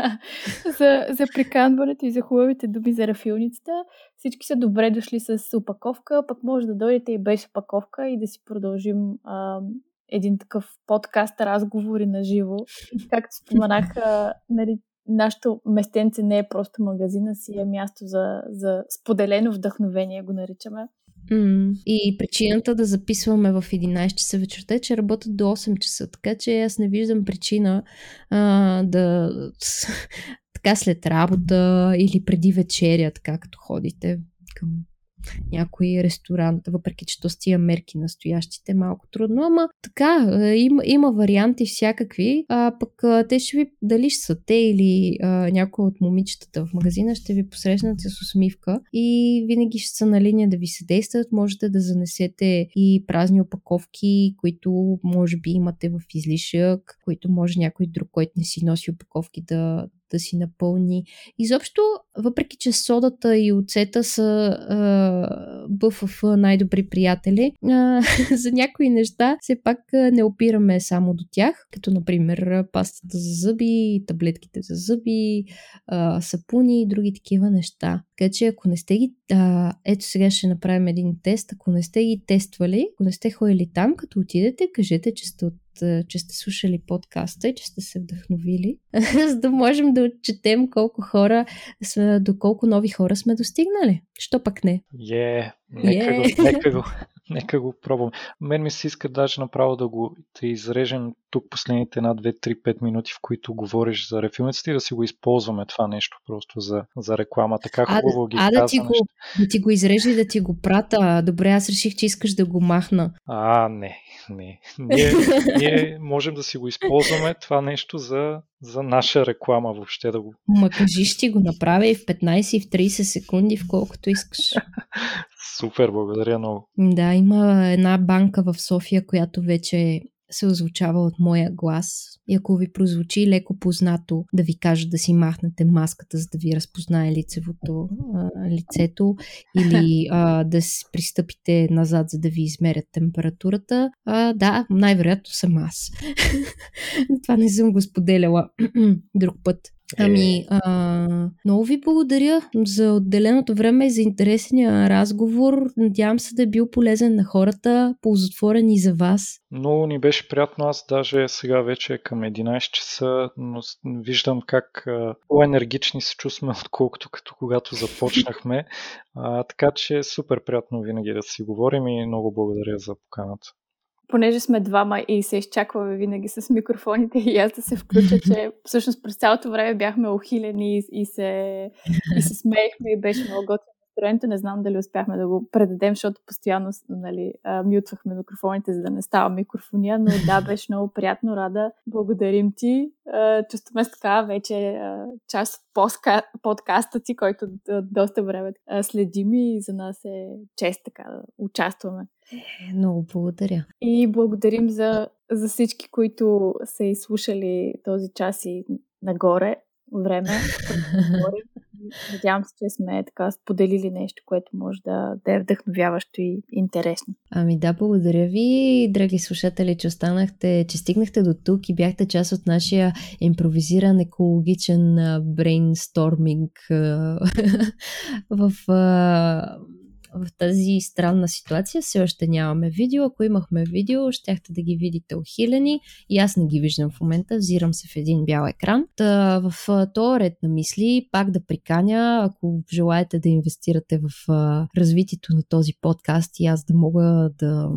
за, за приканването и за хубавите думи за рафилницата. Всички са добре дошли с опаковка, пък може да дойдете и без опаковка и да си продължим а, един такъв подкаст, разговори на живо. Както споменах, а, нали, нашето местенце не е просто магазина си, е място за, за споделено вдъхновение, го наричаме. Mm. И причината да записваме в 11 часа вечерта е, че работят до 8 часа, така че аз не виждам причина а, да [LAUGHS] така след работа или преди вечеря, така като ходите към някой ресторант, въпреки че то с тия мерки настоящите малко трудно, ама така, има, има варианти всякакви, а пък те ще ви, дали ще са те или а, някой от момичетата в магазина, ще ви посрещнат с усмивка и винаги ще са на линия да ви съдействат, можете да занесете и празни опаковки, които може би имате в излишък, които може някой друг, който не си носи опаковки да, да си напълни. Изобщо, въпреки че содата и оцета са БФФ най-добри приятели, а, [LAUGHS] за някои неща все пак не опираме само до тях, като например пастата за зъби, таблетките за зъби, а, сапуни и други такива неща. Така че ако не сте ги... А, ето сега ще направим един тест. Ако не сте ги тествали, ако не сте ходили там, като отидете, кажете, че сте от че сте слушали подкаста и че сте се вдъхновили, [LAUGHS] за да можем да отчетем колко хора, сме, до колко нови хора сме достигнали. Що пък не? Е, yeah, нека, yeah. Го, нека, го, [LAUGHS] [LAUGHS] нека го пробвам. Мен ми се иска даже направо да го да изрежем тук последните една, две, три, пет минути, в които говориш за рефилниците и да си го използваме това нещо просто за, за реклама. Така хубаво а, ги а, да ти, го, да ти го изрежа и да ти го прата. Добре, аз реших, че искаш да го махна. А, не не. Ние, [LAUGHS] ние можем да си го използваме това нещо за, за наша реклама въобще да го. Ма кажи, ще го направя и в 15 и в 30 секунди, в колкото искаш. Супер, благодаря много. Да, има една банка в София, която вече се озвучава от моя глас. И ако ви прозвучи леко познато, да ви кажа да си махнете маската, за да ви разпознае лицевото а, лицето, [LAUGHS] или а, да пристъпите назад, за да ви измерят температурата, а, да, най-вероятно съм аз. [LAUGHS] Това не съм го споделяла [CLEARS THROAT] друг път. Ами, а, много ви благодаря за отделеното време и за интересния разговор. Надявам се да е бил полезен на хората, ползотворен и за вас. Много ни беше приятно. Аз даже сега вече е към 11 часа, но виждам как по-енергични се чувстваме, [LAUGHS] отколкото като когато започнахме. А, така че е супер приятно винаги да си говорим и много благодаря за поканата понеже сме двама и се изчакваме винаги с микрофоните и аз да се включа, че всъщност през цялото време бяхме охилени и, и, се, и се смеехме и беше много готино настроението. Не знам дали успяхме да го предадем, защото постоянно нали, мютвахме микрофоните, за да не става микрофония, но да, [LAUGHS] беше много приятно, рада. Благодарим ти. Чувстваме се така вече част от подкаста ти, който доста време следим и за нас е чест така да участваме. Е, много благодаря. И благодарим за, за всички, които са изслушали този час и нагоре време. [LAUGHS] Надявам се, че сме така споделили нещо, което може да, да е вдъхновяващо и интересно. Ами да, благодаря ви, драги слушатели, че останахте, че стигнахте до тук и бяхте част от нашия импровизиран екологичен брейнсторминг [LAUGHS] в в тази странна ситуация все още нямаме видео. Ако имахме видео, щяхте да ги видите ухилени и аз не ги виждам в момента, взирам се в един бял екран. Та, в този ред на мисли пак да приканя, ако желаете да инвестирате в развитието на този подкаст и аз да мога да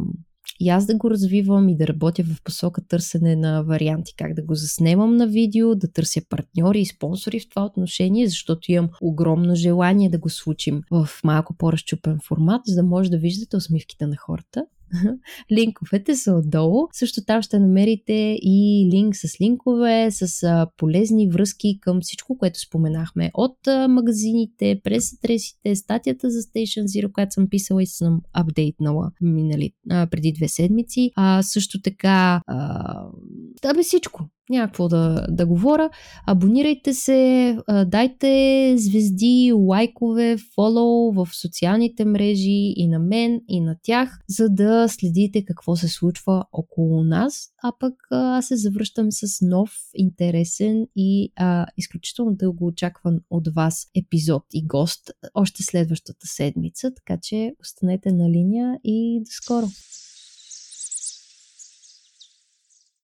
и аз да го развивам и да работя в посока търсене на варианти как да го заснемам на видео, да търся партньори и спонсори в това отношение, защото имам огромно желание да го случим в малко по-разчупен формат, за да може да виждате усмивките на хората [LAUGHS] Линковете са отдолу. Също там ще намерите и линк с линкове, с полезни връзки към всичко, което споменахме. От магазините, през адресите, статията за Station Zero, която съм писала и съм апдейтнала минали, а, преди две седмици. А, също така, а, да бе всичко някакво да, да говоря. Абонирайте се, дайте звезди, лайкове, фолоу в социалните мрежи и на мен, и на тях, за следите какво се случва около нас. А пък аз се завръщам с нов, интересен и а, изключително дълго очакван от вас епизод и гост още следващата седмица, така че останете на линия и до скоро!